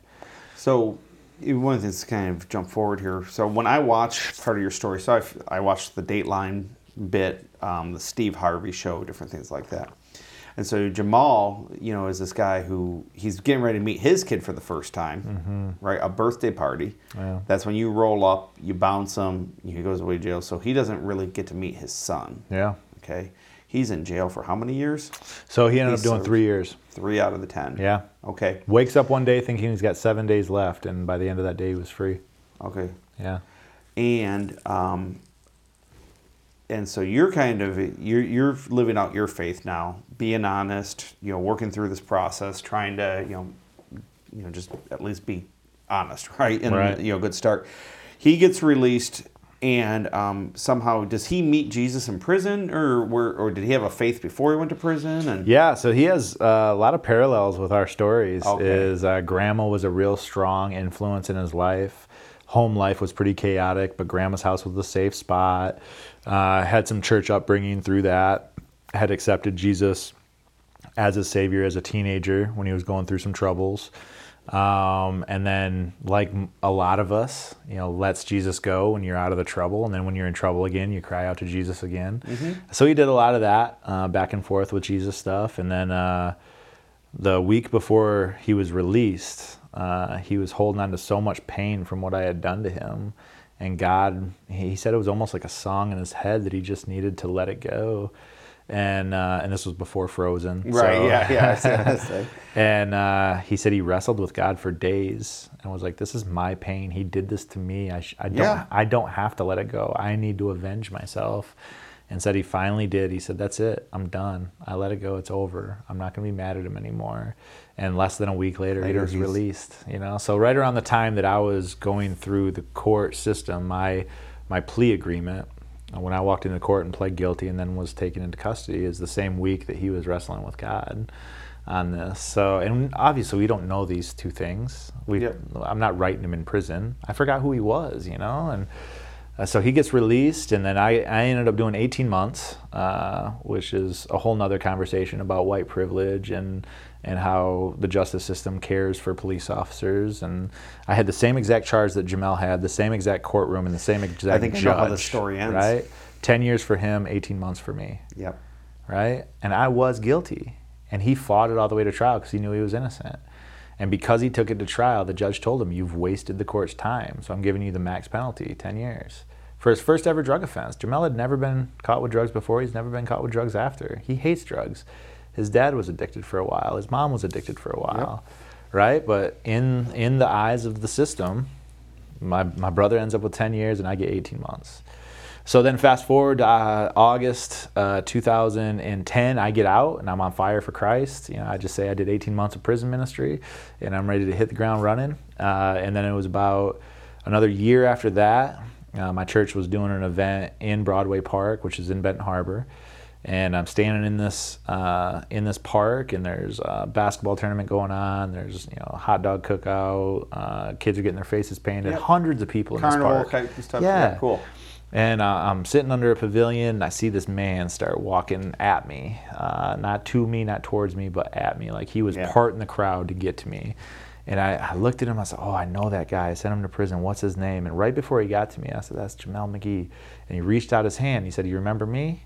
So, one of the things to kind of jump forward here. So, when I watched part of your story, so I've, I watched the Dateline bit, um, the Steve Harvey show, different things like that. And so Jameel, you know, is this guy who he's getting ready to meet his kid for the first time, mm-hmm. right? A birthday party. Yeah. That's when you roll up, you bounce him, he goes away to jail. So he doesn't really get to meet his son. Yeah. Okay. He's in jail for how many years? So he ended He's up doing three years. Three out of the ten. Yeah. Okay. Wakes up one day thinking he's got seven days left, and by the end of that day, he was free. Okay. Yeah. and um, and so you're kind of you're you're living out your faith now, being honest, you know, working through this process, trying to you know, you know, just at least be honest, right? And Right. you know, good start. He gets released, and um, somehow does he meet Jesus in prison, or were, or did he have a faith before he went to prison? And Yeah, so he has uh, a lot of parallels with our stories. Okay. Is uh, grandma was a real strong influence in his life. Home life was pretty chaotic, but grandma's house was a safe spot. Uh, had some church upbringing through that. Had accepted Jesus as a savior as a teenager when he was going through some troubles. Um, and then, like a lot of us, you know, lets Jesus go when you're out of the trouble. And then when you're in trouble again, you cry out to Jesus again. So he did a lot of that uh, back and forth with Jesus stuff. And then uh, the week before he was released, uh, he was holding on to so much pain from what I had done to him. And God, he said it was almost like a song in his head that he just needed to let it go. And uh, and this was before Frozen, right, so- yeah, yeah. I see I say. and uh, he said he wrestled with God for days and was like, "This is my pain. He did this to me. I, sh- I don't. Yeah. I don't have to let it go. I need to avenge myself." And said he finally did. He said, "That's it. I'm done. I let it go. It's over. I'm not going to be mad at him anymore." And less than a week later, Later, he was he's- released. You know, so right around the time that I was going through the court system, my my plea agreement Uh, when I walked into court and pled guilty and then was taken into custody is the same week that he was wrestling with God on this. So, and obviously we don't know these two things. We, Yep. I'm not writing him in prison. I forgot who he was, you know, and uh, so he gets released, and then I, I ended up doing 18 months, uh, which is a whole nother conversation about white privilege and and how the justice system cares for police officers. And I had the same exact charge that Jameel had, the same exact courtroom, and the same exact think I judge. know how the story ends. Right? 10 years for him, 18 months for me Yep. right? And I was guilty. And he fought it all the way to trial because he knew he was innocent. And because he took it to trial, the judge told him, You've wasted the court's time. So I'm giving you the max penalty 10 years. For his first ever drug offense. Jameel had never been caught with drugs before. He's never been caught with drugs after. He hates drugs. His dad was addicted for a while. His mom was addicted for a while, right? But in, in the eyes of the system, my, my brother ends up with 10 years and I get 18 months. So then, fast forward to uh, August uh, 2010, I get out and I'm on fire for Christ. You know, I just say I did 18 months of prison ministry, and I'm ready to hit the ground running. Uh, and then it was about another year after that. Uh, my church was doing an event in Broadway Park, which is in Benton Harbor, and I'm standing in this uh, in this park, and there's a basketball tournament going on. There's you know a hot dog cookout. Uh, kids are getting their faces painted. Yep. Hundreds of people in this park. type yeah cool. And uh, I'm sitting under a pavilion. And I see this man start walking at me, uh, not to me, not towards me, but at me. Like he was Yeah. parting the crowd to get to me. And I, I looked at him. I said, "Oh, I know that guy. I sent him to prison. What's his name?" And right before he got to me, I said, "That's Jameel McGee." And he reached out his hand. He said, "You remember me?"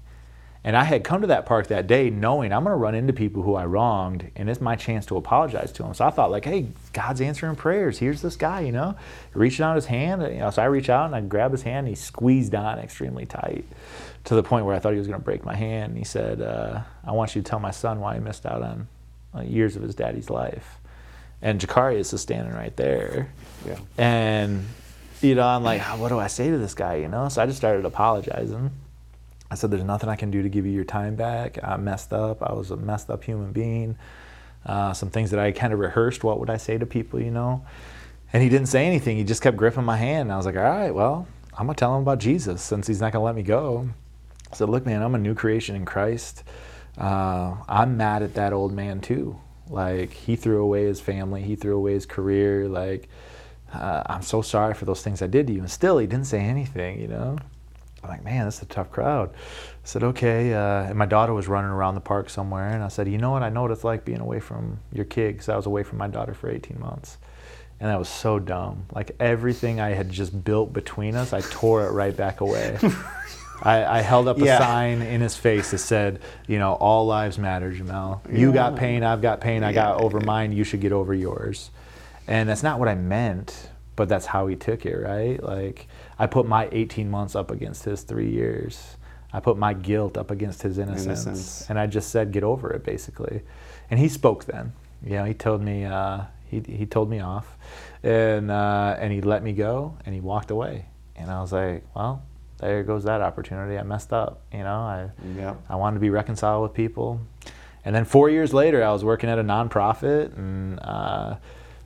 And I had come to that park that day knowing I'm going to run into people who I wronged, and it's my chance to apologize to them. So I thought, like, hey, God's answering prayers. Here's this guy, you know, reaching out his hand. You know, so I reach out and I grab his hand. And he squeezed on extremely tight to the point where I thought he was going to break my hand. And he said, uh, I want you to tell my son why he missed out on uh, years of his daddy's life. And Jakarius is standing right there. Yeah. And, you know, I'm like, what do I say to this guy, you know? So I just started apologizing. I said, There's nothing I can do to give you your time back. I messed up. I was a messed up human being. Uh, some things that I kind of rehearsed. What would I say to people, you know? And he didn't say anything. He just kept gripping my hand. And I was like, All right, well, I'm going to tell him about Jesus since he's not going to let me go. I said, Look, man, I'm a new creation in Christ. Uh, I'm mad at that old man too. Like, he threw away his family, he threw away his career. Like, uh, I'm so sorry for those things I did to you. And still, he didn't say anything, you know? I'm like, man, this is a tough crowd. I said, okay. Uh, and my daughter was running around the park somewhere, and I said, you know what? I know what it's like being away from your kid because I was away from my daughter for 18 months. And that was so dumb. Like everything I had just built between us, I tore it right back away. I, I, held up a sign in his face that said, you know, all lives matter, Jameel. You yeah. got pain, I've got pain, I got over mine, you should get over yours. And that's not what I meant, but that's how he took it, right? Like, I put my 18 months up against his three years. I put my guilt up against his innocence. innocence. And I just said, get over it, basically. And he spoke then. You know, he told me, uh, he, he told me off. And, uh, and he let me go and he walked away. And I was like, well, there goes that opportunity. I messed up. You know, I, yep. I wanted to be reconciled with people. And then four years later, I was working at a nonprofit and uh,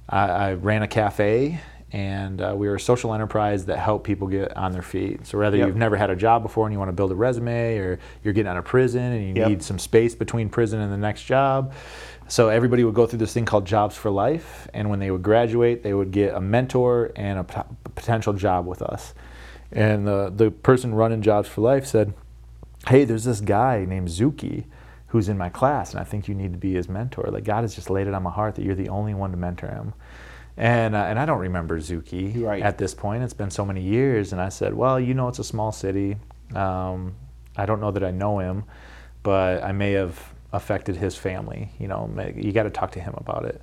I, I ran a cafe and uh, we were a social enterprise that helped people get on their feet. So whether yep. you've never had a job before and you want to build a resume, or you're getting out of prison and you yep. need some space between prison and the next job, so everybody would go through this thing called Jobs for Life, and when they would graduate, they would get a mentor and a p- potential job with us. And the the person running Jobs for Life said, "Hey, there's this guy named Zuki." Who's in my class, and I think you need to be his mentor. Like God has just laid it on my heart that you're the only one to mentor him. And, uh, and I don't remember Zuki right. at this point. It's been so many years. And I said, well, you know, it's a small city. Um, I don't know that I know him, but I may have affected his family. You know, you got to talk to him about it.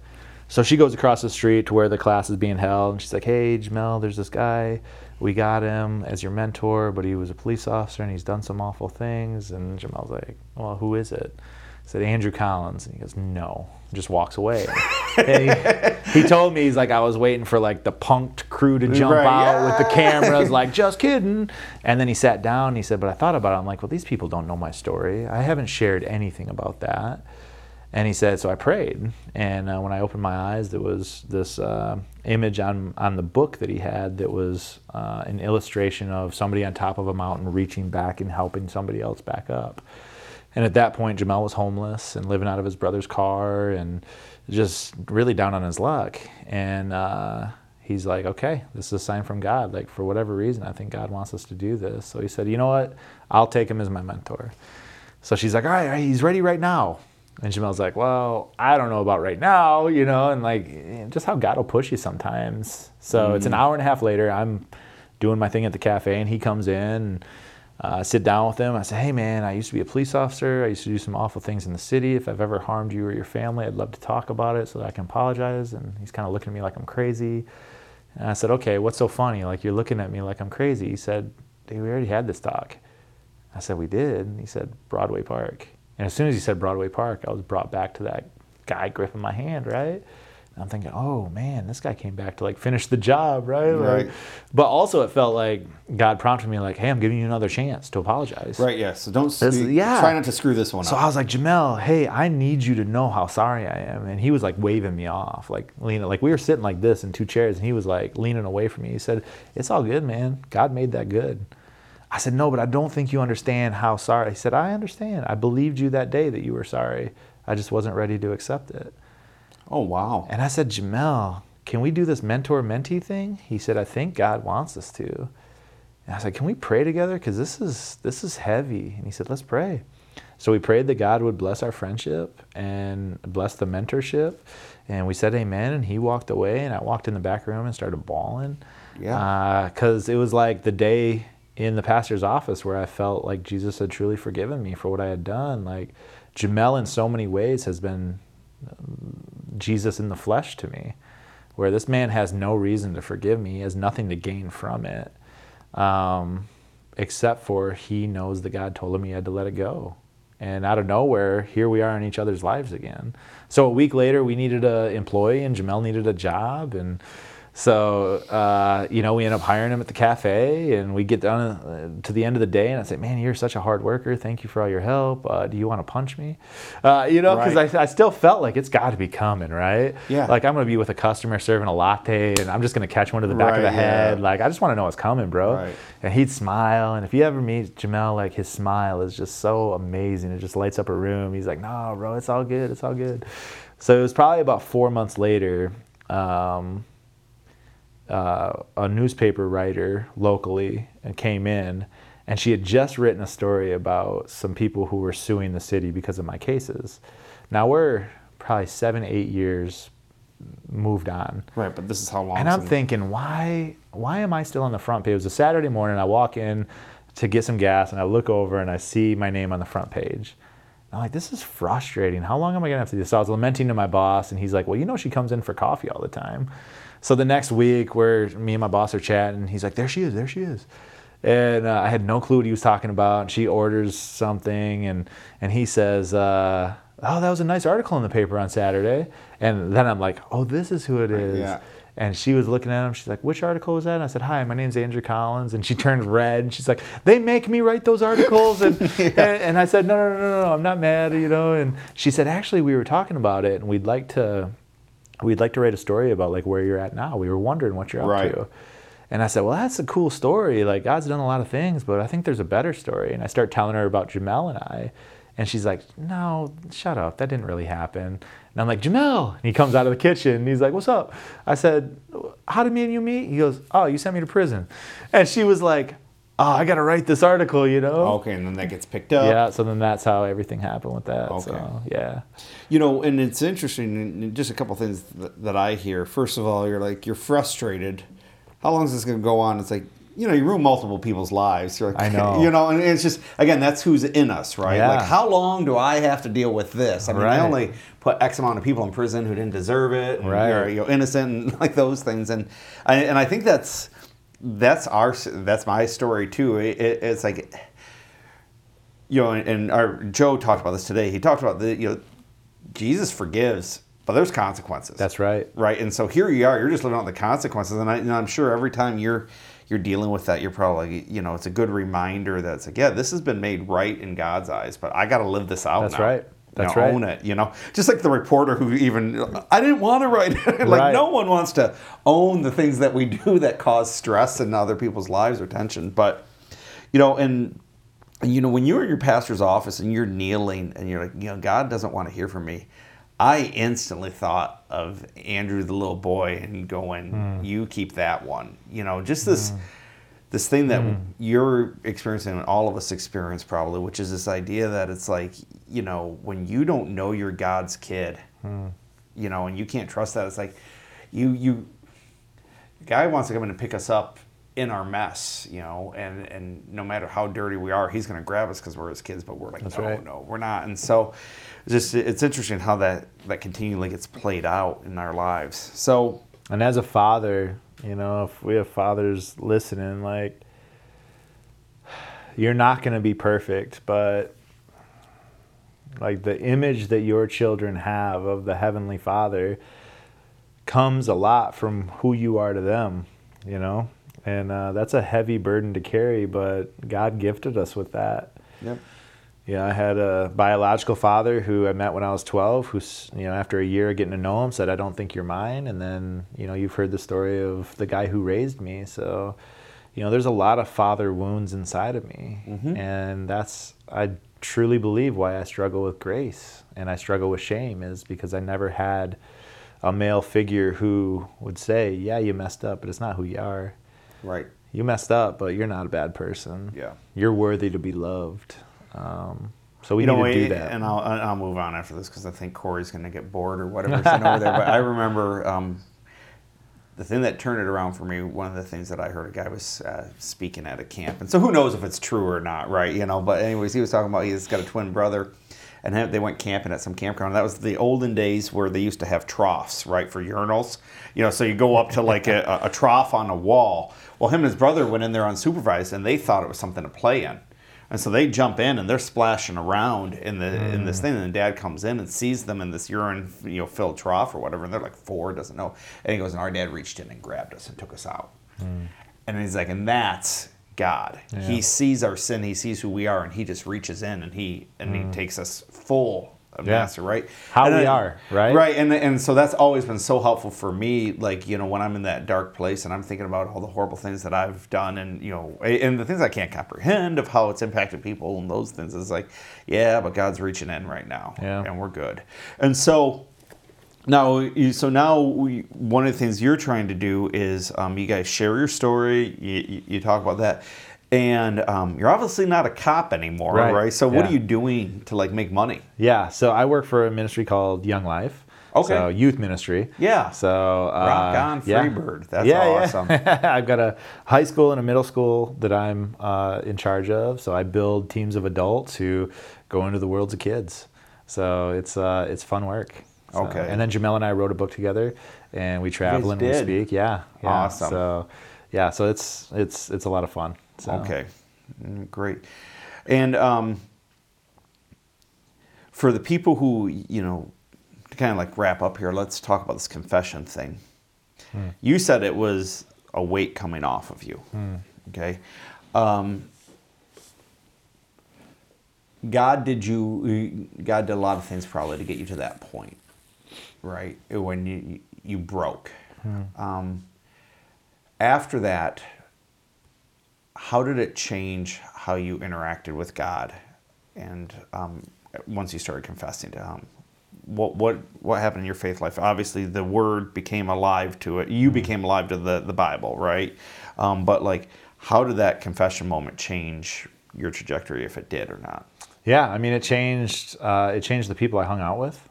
So she goes across the street to where the class is being held, and she's like, "Hey, Jameel, there's this guy. We got him as your mentor, but he was a police officer and he's done some awful things." And Jameel's like, "Well, who is it?" I said, "Andrew Collins." And he goes, "No." just walks away. he, he, told me he's like I was waiting for like the punked crew to jump right, out yeah. with the cameras, like just kidding. And then he sat down. And he said, "But I thought about it. I'm like, well, these people don't know my story. I haven't shared anything about that." And he said, so I prayed, and uh, when I opened my eyes, there was this uh, image on on the book that he had that was uh, an illustration of somebody on top of a mountain reaching back and helping somebody else back up. And at that point, Jameel was homeless and living out of his brother's car and just really down on his luck. And uh, he's like, okay, this is a sign from God. Like, for whatever reason, I think God wants us to do this. So he said, you know what? I'll take him as my mentor. So she's like, all right, all right he's ready right now. And Jameel's like, well, I don't know about right now, you know, and like just how God will push you sometimes. So mm. it's an mm. hour and a half later. I'm doing my thing at the cafe, and he comes in. And, uh, sit down with him. I say, hey man, I used to be a police officer. I used to do some awful things in the city. If I've ever harmed you or your family, I'd love to talk about it so that I can apologize. And he's kind of looking at me like I'm crazy. And I said, okay, what's so funny? Like you're looking at me like I'm crazy. He said, we already had this talk. I said, we did. And he said, Broadway Park. And as soon as he said Broadway Park, I was brought back to that guy gripping my hand, right? I'm thinking, oh man, this guy came back to like finish the job, right? Right. But also, it felt like God prompted me, like, hey, I'm giving you another chance to apologize. Right. Yeah. So don't. This, yeah. Try not to screw this one so up. So I was like, Jameel, hey, I need you to know how sorry I am. And he was like waving me off, like leaning, like we were sitting like this in two chairs, and he was like leaning away from me. He said, "It's all good, man. God made that good." I said, "No, but I don't think you understand how sorry." He said, "I understand. I believed you that day that you were sorry. I just wasn't ready to accept it." Oh, wow. And I said, Jameel, can we do this mentor mentee thing? He said, I think God wants us to. And I said, Can we pray together? Because this is this is heavy. And he said, Let's pray. So we prayed that God would bless our friendship and bless the mentorship. And we said amen. And he walked away. And I walked in the back room and started bawling. Yeah. Because uh, it was like the day in the pastor's office where I felt like Jesus had truly forgiven me for what I had done. Like Jameel, in so many ways, has been Jesus in the flesh to me, where this man has no reason to forgive me, has nothing to gain from it, um, except for he knows that God told him he had to let it go. And out of nowhere, here we are in each other's lives again. So a week later, we needed an employee, and Jameel needed a job, and so, uh, you know, we end up hiring him at the cafe, and we get down uh, to the end of the day, and I say, "Man, you're such a hard worker. Thank you for all your help. Uh, do you want to punch me?" Uh, you know, because right. I, I still felt like it's got to be coming, right? Yeah. Like I'm gonna be with a customer serving a latte, and I'm just gonna catch one to the back right, of the head. Yeah. Like I just want to know what's coming, bro. Right. And he'd smile, and if you ever meet Jameel, like his smile is just so amazing. It just lights up a room. He's like, "No, bro, it's all good. It's all good." So it was probably about four months later. Um, uh, a newspaper writer locally and came in and she had just written a story about some people who were suing the city because of my cases. Now we're probably seven, eight years moved on. Right, but this is how long. And I'm thinking, why why am I still on the front page? It was a Saturday morning. I walk in to get some gas, and I look over and I see my name on the front page. And I'm like, this is frustrating. How long am I gonna have to do this? So I was lamenting to my boss, and he's like, well, you know, she comes in for coffee all the time. So the next week, where me and my boss are chatting, he's like, there she is, there she is. And uh, I had no clue what he was talking about. And she orders something, and and he says, uh, "Oh, that was a nice article in the paper on Saturday." And then I'm like, "Oh, this is who it is." yeah. And she was looking at him. She's like, "Which article was that?" And I said, "Hi, my name's Andrew Collins." And she turned red. And she's like, "They make me write those articles." And and, and I said, "No, no, no, no, no, I'm not mad." You know. And she said, "Actually, we were talking about it, and we'd like to, we'd like to write a story about like where you're at now. We were wondering what you're up Right. to." And I said, "Well, that's a cool story. Like God's done a lot of things, but I think there's a better story." And I start telling her about Jameel and I, and she's like, "No, shut up. That didn't really happen." And I'm like, "Jameel," and he comes out of the kitchen. And he's like, "What's up?" I said, "How did me and you meet?" He goes, "Oh, you sent me to prison," and she was like, "Oh, I got to write this article," you know? Okay, and then that gets picked up. Yeah. So then that's how everything happened with that. Okay. So yeah. You know, and it's interesting. and Just a couple things that, that I hear. First of all, you're like you're frustrated. How long is this going to go on? It's like you know, you ruin multiple people's lives. You're like, I know. You know, and it's just again, that's who's in us, right? Yeah. Like, how long do I have to deal with this? I mean, Right. I only put X amount of people in prison who didn't deserve it, and Right. you're, you know, innocent, and like those things. And I, and I think that's that's our that's my story too. It, it, it's like you know, and, our Joe talked about this today. He talked about the you know, Jesus forgives, but there's consequences. That's right. right. And so here you are. You're just living out the consequences, and, I, and I'm sure every time you're you're dealing with that, you're probably you know it's a good reminder that it's like yeah, this has been made right in God's eyes, but I got to live this out. That's now. right. You That's know, right. Own it. You know, just like the reporter who even I didn't want to write. it. like Right. no one wants to own the things that we do that cause stress in other people's lives or tension, but you know and and, you know, when you're in your pastor's office and you're kneeling and you're like, you know, God doesn't want to hear from me, I instantly thought of Andrew, the little boy, and going, hmm. "You keep that one." You know, just this hmm. This thing that hmm. you're experiencing, and all of us experience probably, which is this idea that it's like, you know, when you don't know you're God's kid, hmm. you know, and you can't trust that, it's like you you guy wants to come in and pick us up in our mess, you know, and and no matter how dirty we are, he's going to grab us because we're his kids. But we're like, That's no, right. no, we're not. And so, it's just it's interesting how that that continually gets played out in our lives. So And as a father, you know, if we have fathers listening, like, you're not going to be perfect, but like the image that your children have of the Heavenly Father comes a lot from who you are to them, you know? And uh, that's a heavy burden to carry, but God gifted us with that. yep. Yeah, I had a biological father who I met when I was 12, who's, you know, after a year of getting to know him, said, I don't think you're mine. And then, you know, you've heard the story of the guy who raised me. So, you know, there's a lot of father wounds inside of me. Mm-hmm. And that's, I truly believe why I struggle with grace and I struggle with shame is because I never had a male figure who would say, Yeah, you messed up, but it's not who you are. right. You messed up, but you're not a bad person. Yeah. You're worthy to be loved. Um, so we you need know, to do that. and I'll I'll move on after this because I think Corey's going to get bored or whatever over there. But I remember um, the thing that turned it around for me. One of the things that I heard a guy was uh, speaking at a camp, and so who knows if it's true or not, right? You know. But anyways, he was talking about he's got a twin brother. And they went camping at some campground. That was the olden days where they used to have troughs, right, for urinals. You know, so you go up to like a, a trough on a wall. Well, him and his brother went in there unsupervised, and they thought it was something to play in. And so they jump in and they're splashing around in the in this mm. thing, and the dad comes in and sees them in this urine, you know, filled trough or whatever, and they're like four, doesn't know. And he goes, and our dad reached in and grabbed us and took us out. Mm. And he's like, and that's God. He sees our sin, he sees who we are, and he just reaches in and he and he mm. takes us full of Yeah. master, right? How And we then- are, right? Right, and and so that's always been so helpful for me. Like you know, when I'm in that dark place and I'm thinking about all the horrible things that I've done, and you know, and the things I can't comprehend of how it's impacted people and those things It's like, yeah, but God's reaching in right now, Yeah. and we're good. And so now, you, so now we, one of the things you're trying to do is um, you guys share your story. You, you, you talk about that, and um, you're obviously not a cop anymore, right? Right, So what yeah. are you doing to like make money? Yeah, so I work for a ministry called Young Life. Okay. So youth ministry. Yeah. So uh, Rock on, yeah. Freebird. That's yeah, awesome. Yeah. I've got a high school and a middle school that I'm uh, in charge of. So I build teams of adults who go into the worlds of kids. So it's uh, it's fun work. So- Okay. And then Jameel and I wrote a book together, and we travel and we speak. Yeah. yeah. Awesome. So yeah, so it's it's it's a lot of fun. So. Okay, Mm, great. And um, for the people who, you know, to kind of like wrap up here, let's talk about this confession thing. You said it was a weight coming off of you. Okay. Um, God did you, God did a lot of things probably to get you to that point, right? When you, you broke. Um, after that, how did it change how you interacted with God? And um, once you started confessing to Him, what what what happened in your faith life? Obviously, the Word became alive to it. You became alive to the the Bible, right? Um, but like, how did that confession moment change your trajectory, if it did or not? Yeah, I mean, it changed. Uh, it changed the people I hung out with,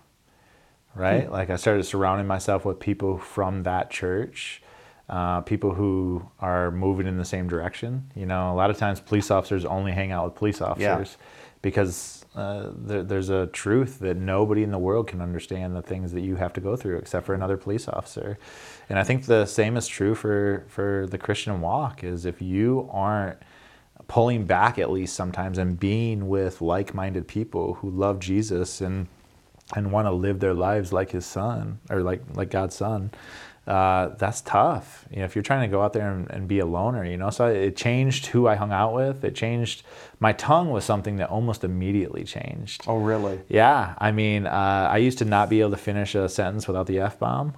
right? Like I started surrounding myself with people from that church, uh, people who are moving in the same direction. You know, a lot of times police officers only hang out with police officers because uh, there, there's a truth that nobody in the world can understand the things that you have to go through except for another police officer. And I think the same is true for for the Christian walk. Is if you aren't pulling back at least sometimes and being with like-minded people who love Jesus and and want to live their lives like his son or like like God's son uh, that's tough. You know if you're trying to go out there and, and be a loner you know? So it changed who I hung out with. It changed my tongue was something that almost immediately changed. Oh, really? yeah, I mean, uh, I used to not be able to finish a sentence without the f bomb,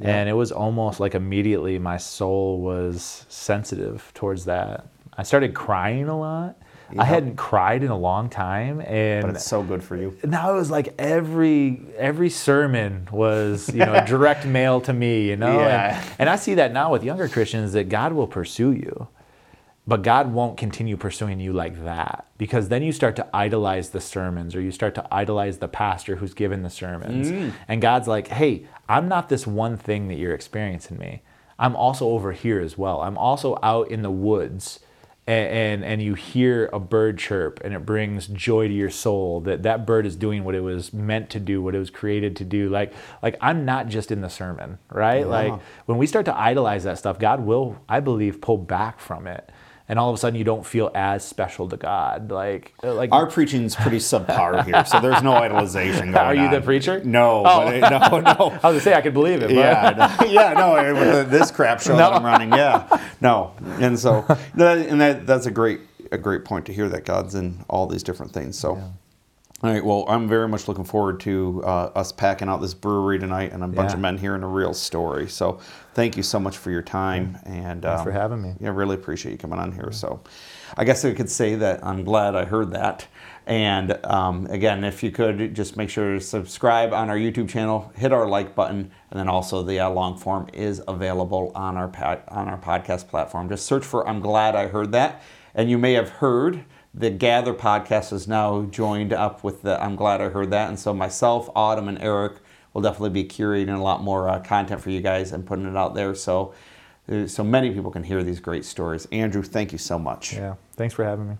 and it was almost like immediately my soul was sensitive towards that. I started crying a lot. I hadn't cried in a long time, and But it's so good for you. now it was like every every sermon was you know a direct mail to me, you know. Yeah. And, and I see that now with younger Christians that God will pursue you, but God won't continue pursuing you like that because then you start to idolize the sermons or you start to idolize the pastor who's given the sermons, mm. and God's like, hey, I'm not this one thing that you're experiencing me. I'm also over here as well. I'm also out in the woods and, and and you hear a bird chirp and it brings joy to your soul that that bird is doing what it was meant to do what it was created to do. Like like i'm not just in the sermon right? Like when we start to idolize that stuff god will i believe pull back from it and all of a sudden you don't feel as special to god like uh, like Our preaching's pretty subpar here, so there's no idolization going on. Are you the preacher? No, Oh. it, no, no. i was gonna say i could believe it but yeah, no, yeah, no. With this crap show that I'm running, yeah, no, and so and that that's a great a great point to hear that God's in all these different things. So, all right, well, I'm very much looking forward to uh, us packing out this brewery tonight and a bunch Yeah. of men hearing a real story. So, thank you so much for your time and Thanks um, for having me. Yeah, really appreciate you coming on here. So, I guess I could say that I'm glad I heard that. And um, again, if you could just make sure to subscribe on our YouTube channel, hit our like button, and then also the uh, long form is available on our on our podcast platform. Just search for "I'm glad I heard that," and you may have heard the Gather podcast is now joined up with the "I'm glad I heard that," and so myself, Autumn, and Eric will definitely be curating a lot more uh, content for you guys and putting it out there. So. uh, So many people can hear these great stories. Andrew, thank you so much. yeah thanks for having me